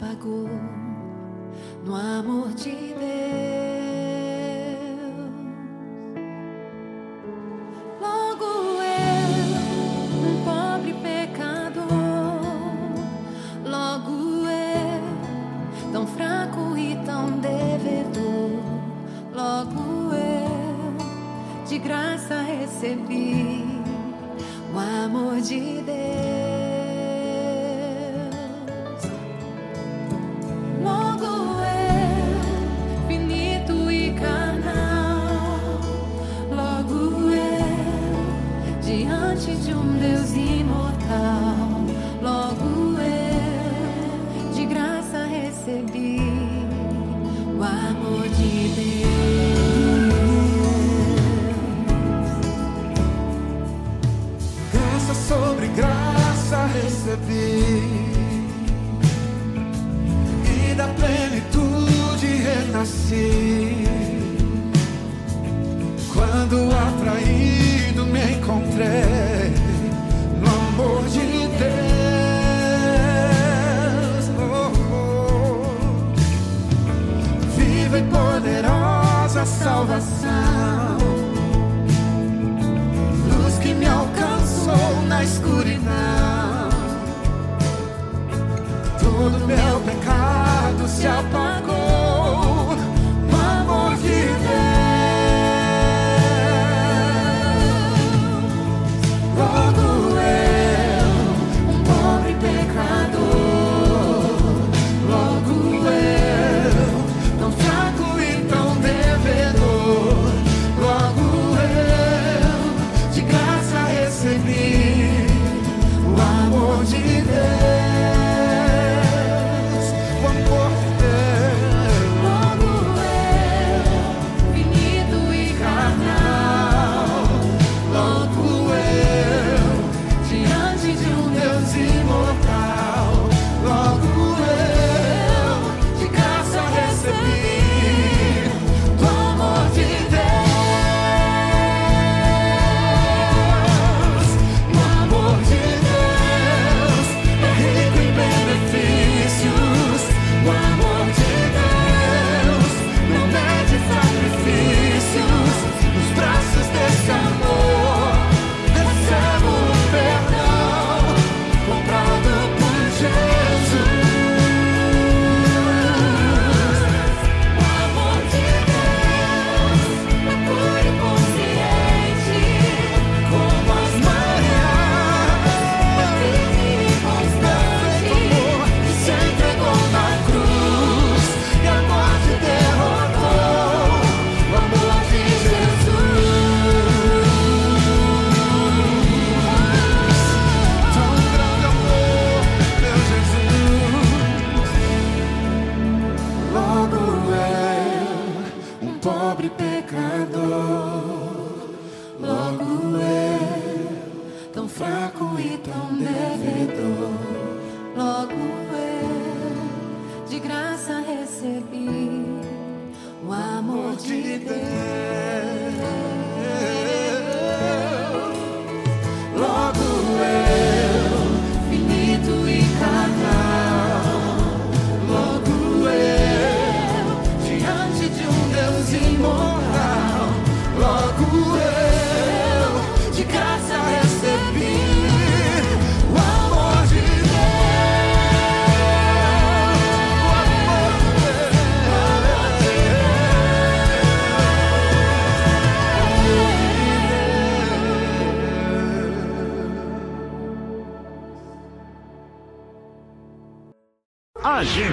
Pecado se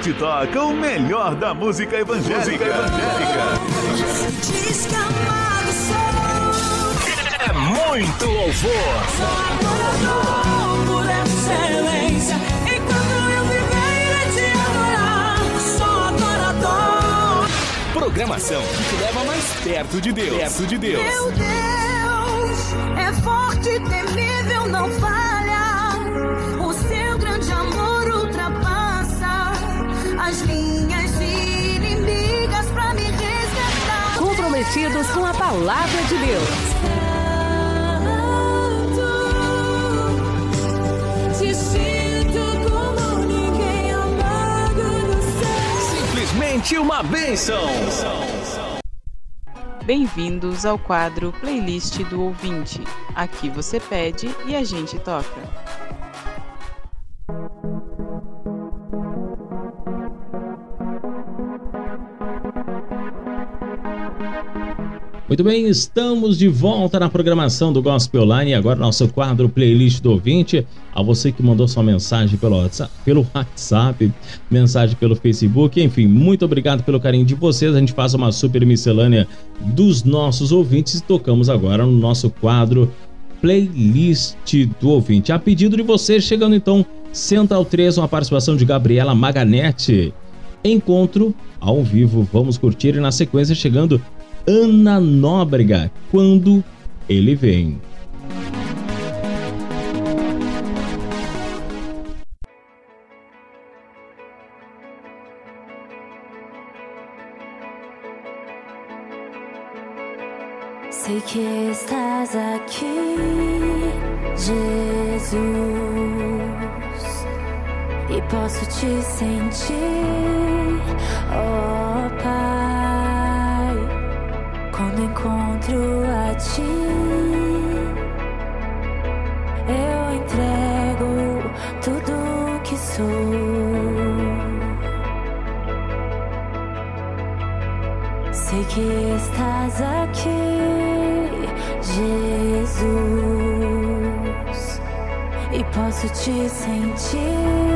Gente toca o melhor da música evangélica. Amado sou. É muito louvor. Por excelência. Quando eu viver te adorar, sou adorador. Programação que te leva mais perto de Deus. Perto de Deus. Meu Deus é forte, temível, não falha. Comprometidos com a palavra de Deus. Te sinto como ninguém amado no céu. Simplesmente uma bênção. Bem-vindos ao quadro Playlist do Ouvinte. Aqui você pede e a gente toca. Muito bem, estamos de volta na programação do Gospel Online agora nosso quadro Playlist do Ouvinte. A você que mandou sua mensagem pelo WhatsApp, pelo WhatsApp, mensagem pelo Facebook, enfim, muito obrigado pelo carinho de vocês. A gente faz uma super miscelânea dos nossos ouvintes e tocamos agora no nosso quadro Playlist do Ouvinte. A pedido de vocês, chegando então Central 3, uma participação de Gabriela Maganete. Encontro ao vivo, vamos curtir e na sequência chegando Ana Nóbrega, quando ele vem. Sei que estás aqui, Jesus, e posso te sentir, oh ti. Eu entrego tudo que sou. Sei que estás aqui, Jesus, e posso te sentir,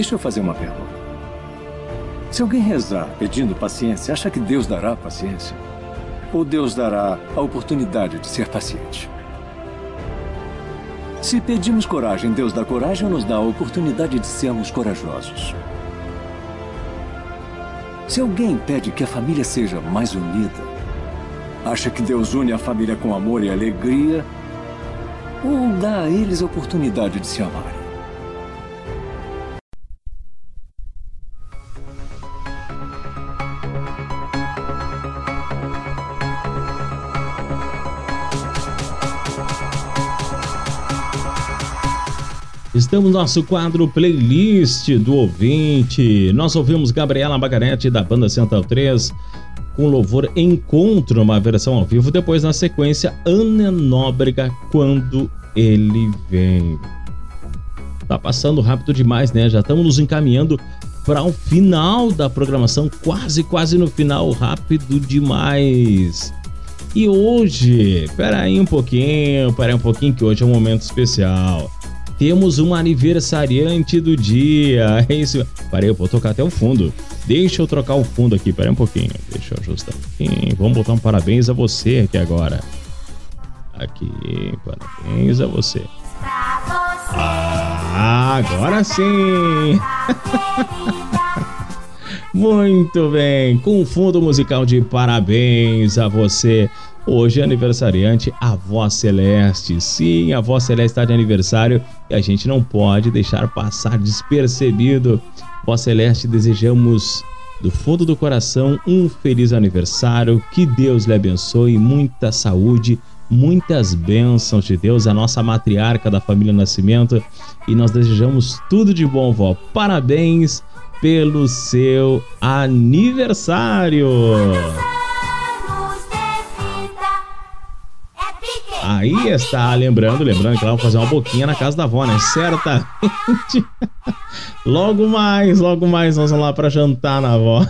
Deixa eu fazer uma pergunta. Se alguém rezar pedindo paciência, acha que Deus dará paciência? Ou Deus dará a oportunidade de ser paciente? Se pedimos coragem, Deus dá coragem ou nos dá a oportunidade de sermos corajosos? Se alguém pede que a família seja mais unida, Acha que Deus une a família com amor e alegria? Ou dá a eles a oportunidade de se amarem? Estamos no nosso quadro playlist do ouvinte. Nós ouvimos Gabriela Bagarete da banda Central 3 com louvor Encontro, uma versão ao vivo. Depois, na sequência, Ana Nóbrega, Quando Ele Vem. Tá passando rápido demais, né? Já estamos nos encaminhando para o final da programação, quase, quase no final, rápido demais. E hoje, pera aí um pouquinho, pera aí um pouquinho que hoje é um momento especial. Temos um aniversariante do dia. [LAUGHS] É isso. Parei, eu vou tocar até o fundo. Deixa eu trocar o fundo aqui, pera aí um pouquinho. Deixa eu ajustar um pouquinho. Vamos botar um parabéns a você aqui agora. Aqui, parabéns a você. Ah, agora sim! [LAUGHS] Muito bem, com fundo musical de parabéns a você. Hoje é aniversariante a Voz Celeste. Sim, a Voz Celeste está de aniversário e a gente não pode deixar passar despercebido. Voz Celeste, desejamos do fundo do coração um feliz aniversário. Que Deus lhe abençoe, muita saúde, muitas bênçãos de Deus, a nossa matriarca da família Nascimento. E nós desejamos tudo de bom, vó. Parabéns pelo seu aniversário. Aí está, lembrando, lembrando que ela vai fazer uma boquinha na casa da avó, né? Certamente. [LAUGHS] logo mais, logo mais nós vamos lá para jantar na avó.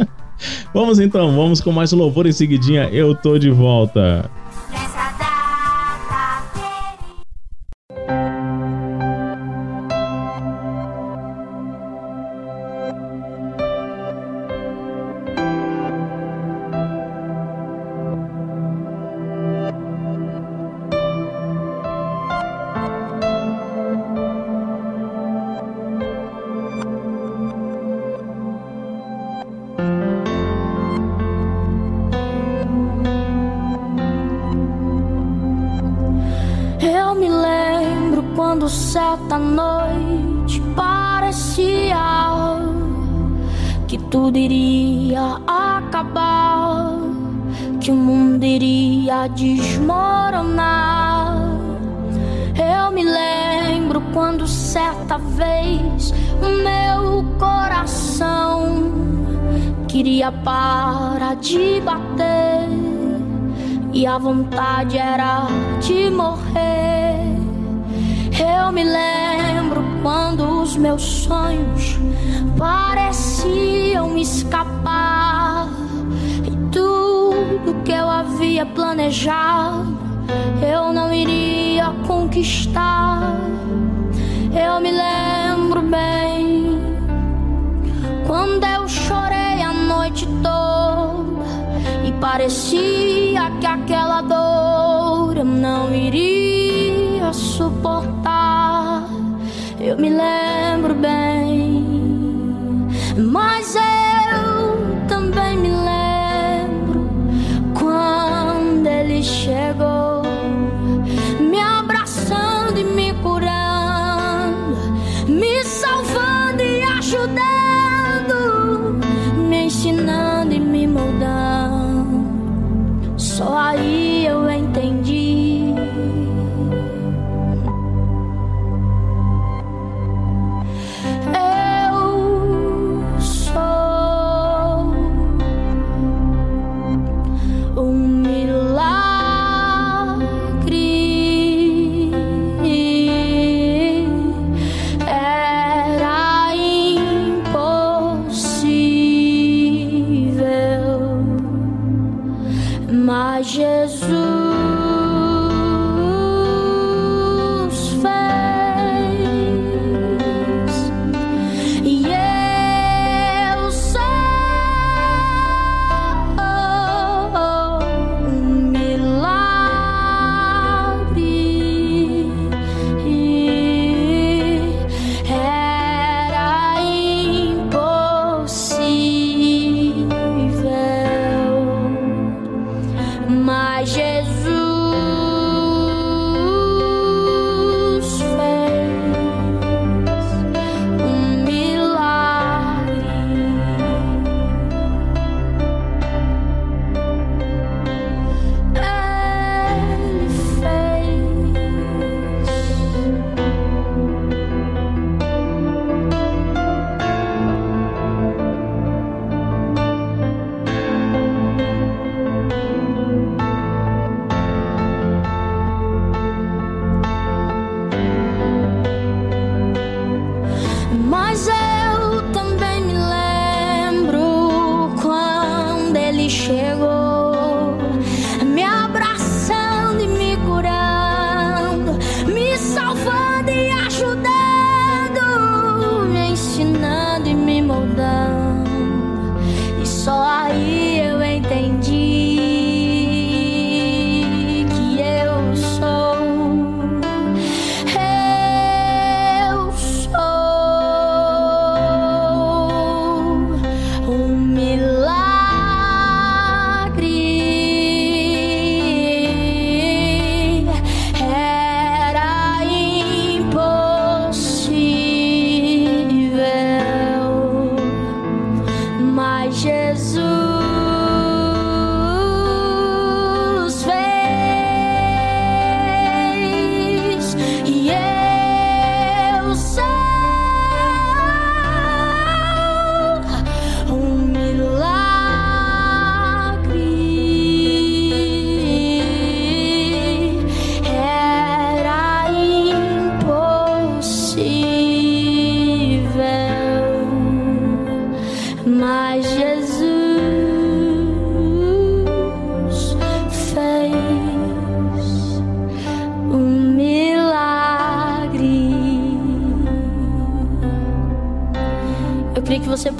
[LAUGHS] vamos então, vamos com mais um louvor em seguidinha. Eu tô de volta.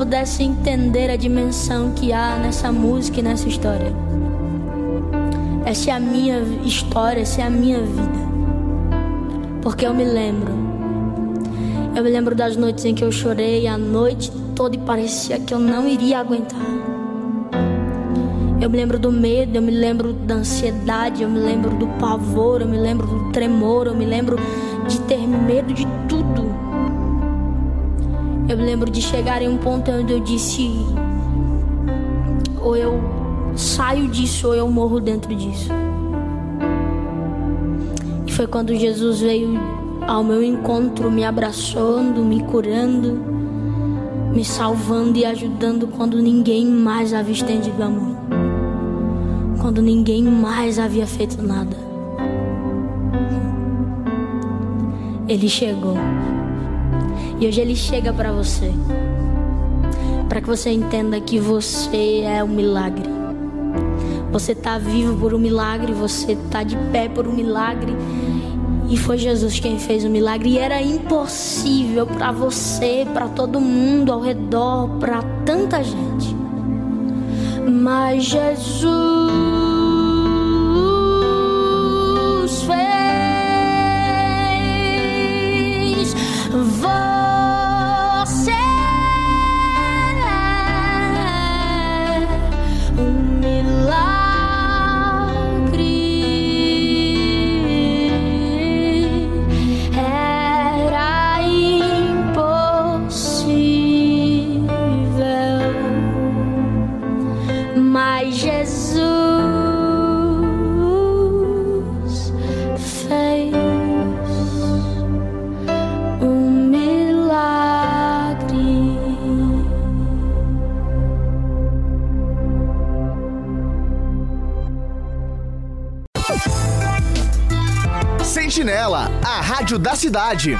Pudesse entender a dimensão que há nessa música e nessa história. Essa é a minha história, essa é a minha vida. Porque eu me lembro. Eu me lembro das noites em que eu chorei a noite toda e parecia que eu não iria aguentar. Eu me lembro do medo, eu me lembro da ansiedade, eu me lembro do pavor, eu me lembro do tremor, eu me lembro de ter medo de lembro de chegar em um ponto onde eu disse: ou eu saio disso ou eu morro dentro disso. E foi quando Jesus veio ao meu encontro, me abraçando, me curando, me salvando e ajudando quando ninguém mais havia estendido a mão. Quando ninguém mais havia feito nada. Ele chegou. E hoje ele chega para você. Para que você entenda que você é um milagre. Você tá vivo por um milagre, você tá de pé por um milagre. E foi Jesus quem fez o milagre. E era impossível para você, para todo mundo ao redor, para tanta gente. Mas Jesus Sentinela, a rádio da cidade.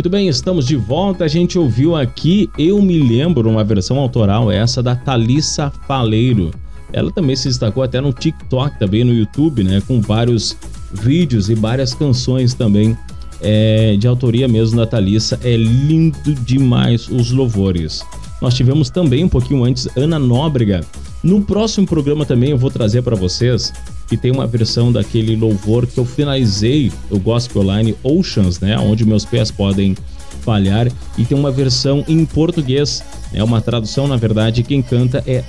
Muito bem, estamos de volta. A gente ouviu aqui Eu Me Lembro, uma versão autoral, essa da Thalissa Faleiro. Ela também se destacou até no TikTok, também no YouTube, né? Com vários vídeos e várias canções também é, de autoria mesmo da Thalissa. É lindo demais os louvores. Nós tivemos também um pouquinho antes Ana Nóbrega. No próximo programa também eu vou trazer para vocês que tem uma versão daquele louvor que eu finalizei o Gospel Line Oceans, né, onde meus pés podem falhar, e tem uma versão em português, é uma tradução na verdade, quem canta é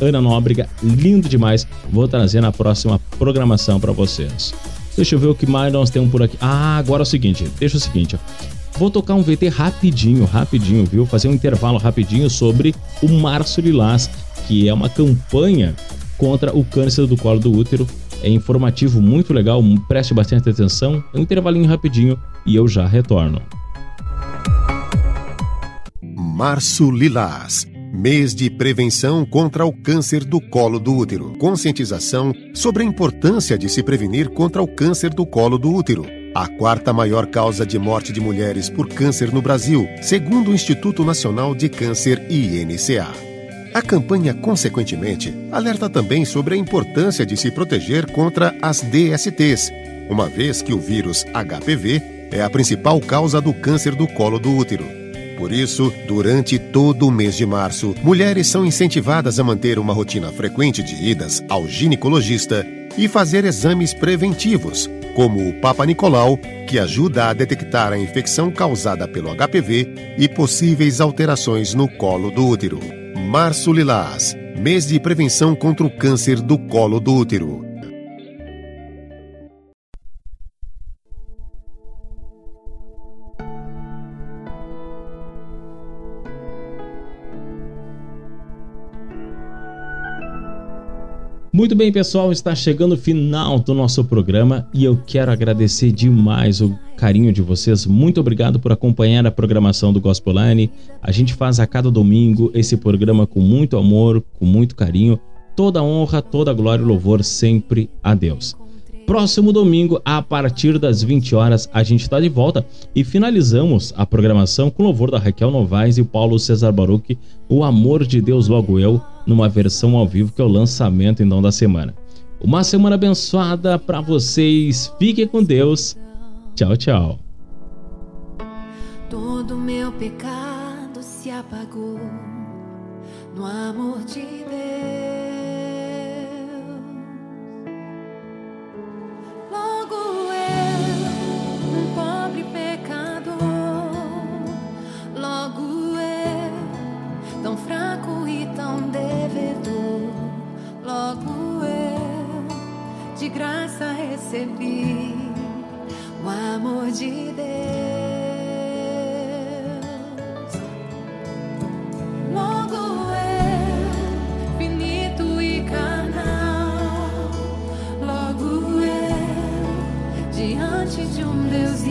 Ana Nóbrega, lindo demais. Vou trazer na próxima programação para vocês. Deixa eu ver o que mais nós temos por aqui. Ah, agora é o seguinte, deixa o seguinte, ó. Vou tocar um VT rapidinho, rapidinho, viu? Fazer um intervalo rapidinho sobre o Março Lilás, que é uma campanha contra o câncer do colo do útero. É informativo, muito legal, preste bastante atenção. Um intervalinho rapidinho e eu já retorno. Março Lilás. Mês de prevenção contra o câncer do colo do útero. Conscientização sobre a importância de se prevenir contra o câncer do colo do útero. A quarta maior causa de morte de mulheres por câncer no Brasil, segundo o Instituto Nacional de Câncer INCA. A campanha, consequentemente, alerta também sobre a importância de se proteger contra as DSTs, uma vez que o vírus HPV é a principal causa do câncer do colo do útero. Por isso, durante todo o mês de março, mulheres são incentivadas a manter uma rotina frequente de idas ao ginecologista e fazer exames preventivos, como o Papa Nicolau, que ajuda a detectar a infecção causada pelo HPV e possíveis alterações no colo do útero. Março Lilás, mês de prevenção contra o câncer do colo do útero. Muito bem, pessoal, está chegando o final do nosso programa e eu quero agradecer demais o carinho de vocês. Muito obrigado por acompanhar a programação do Gospel Line. A gente faz a cada domingo esse programa com muito amor, com muito carinho. Toda honra, toda glória e louvor sempre a Deus. Próximo domingo, a partir das 20 horas, a gente está de volta e finalizamos a programação com louvor da Raquel Novaes e Paulo César Baruch, O Amor de Deus Logo Eu, numa versão ao vivo que é o lançamento então da semana. Uma semana abençoada para vocês. Fiquem com Deus. Tchau, tchau. Todo meu pecado se apagou no amor de Deus. Logo fraco e tão devedor, logo eu, de graça recebi o amor de Deus. Logo eu, finito e carnal, logo eu, diante de um Deus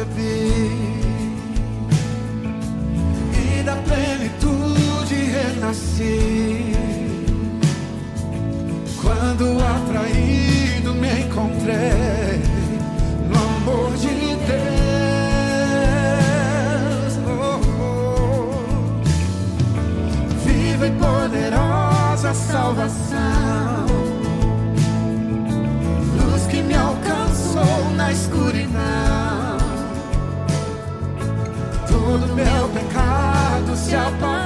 recebi e da plenitude renasci. Quando atraído me encontrei no amor de Deus. Oh, oh. Viva e poderosa salvação luz que me alcançou na escuridão. Todo meu pecado se apagou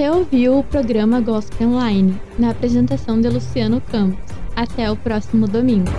Você ouviu o programa Gospel Online, na apresentação de Luciano Campos. Até o próximo domingo.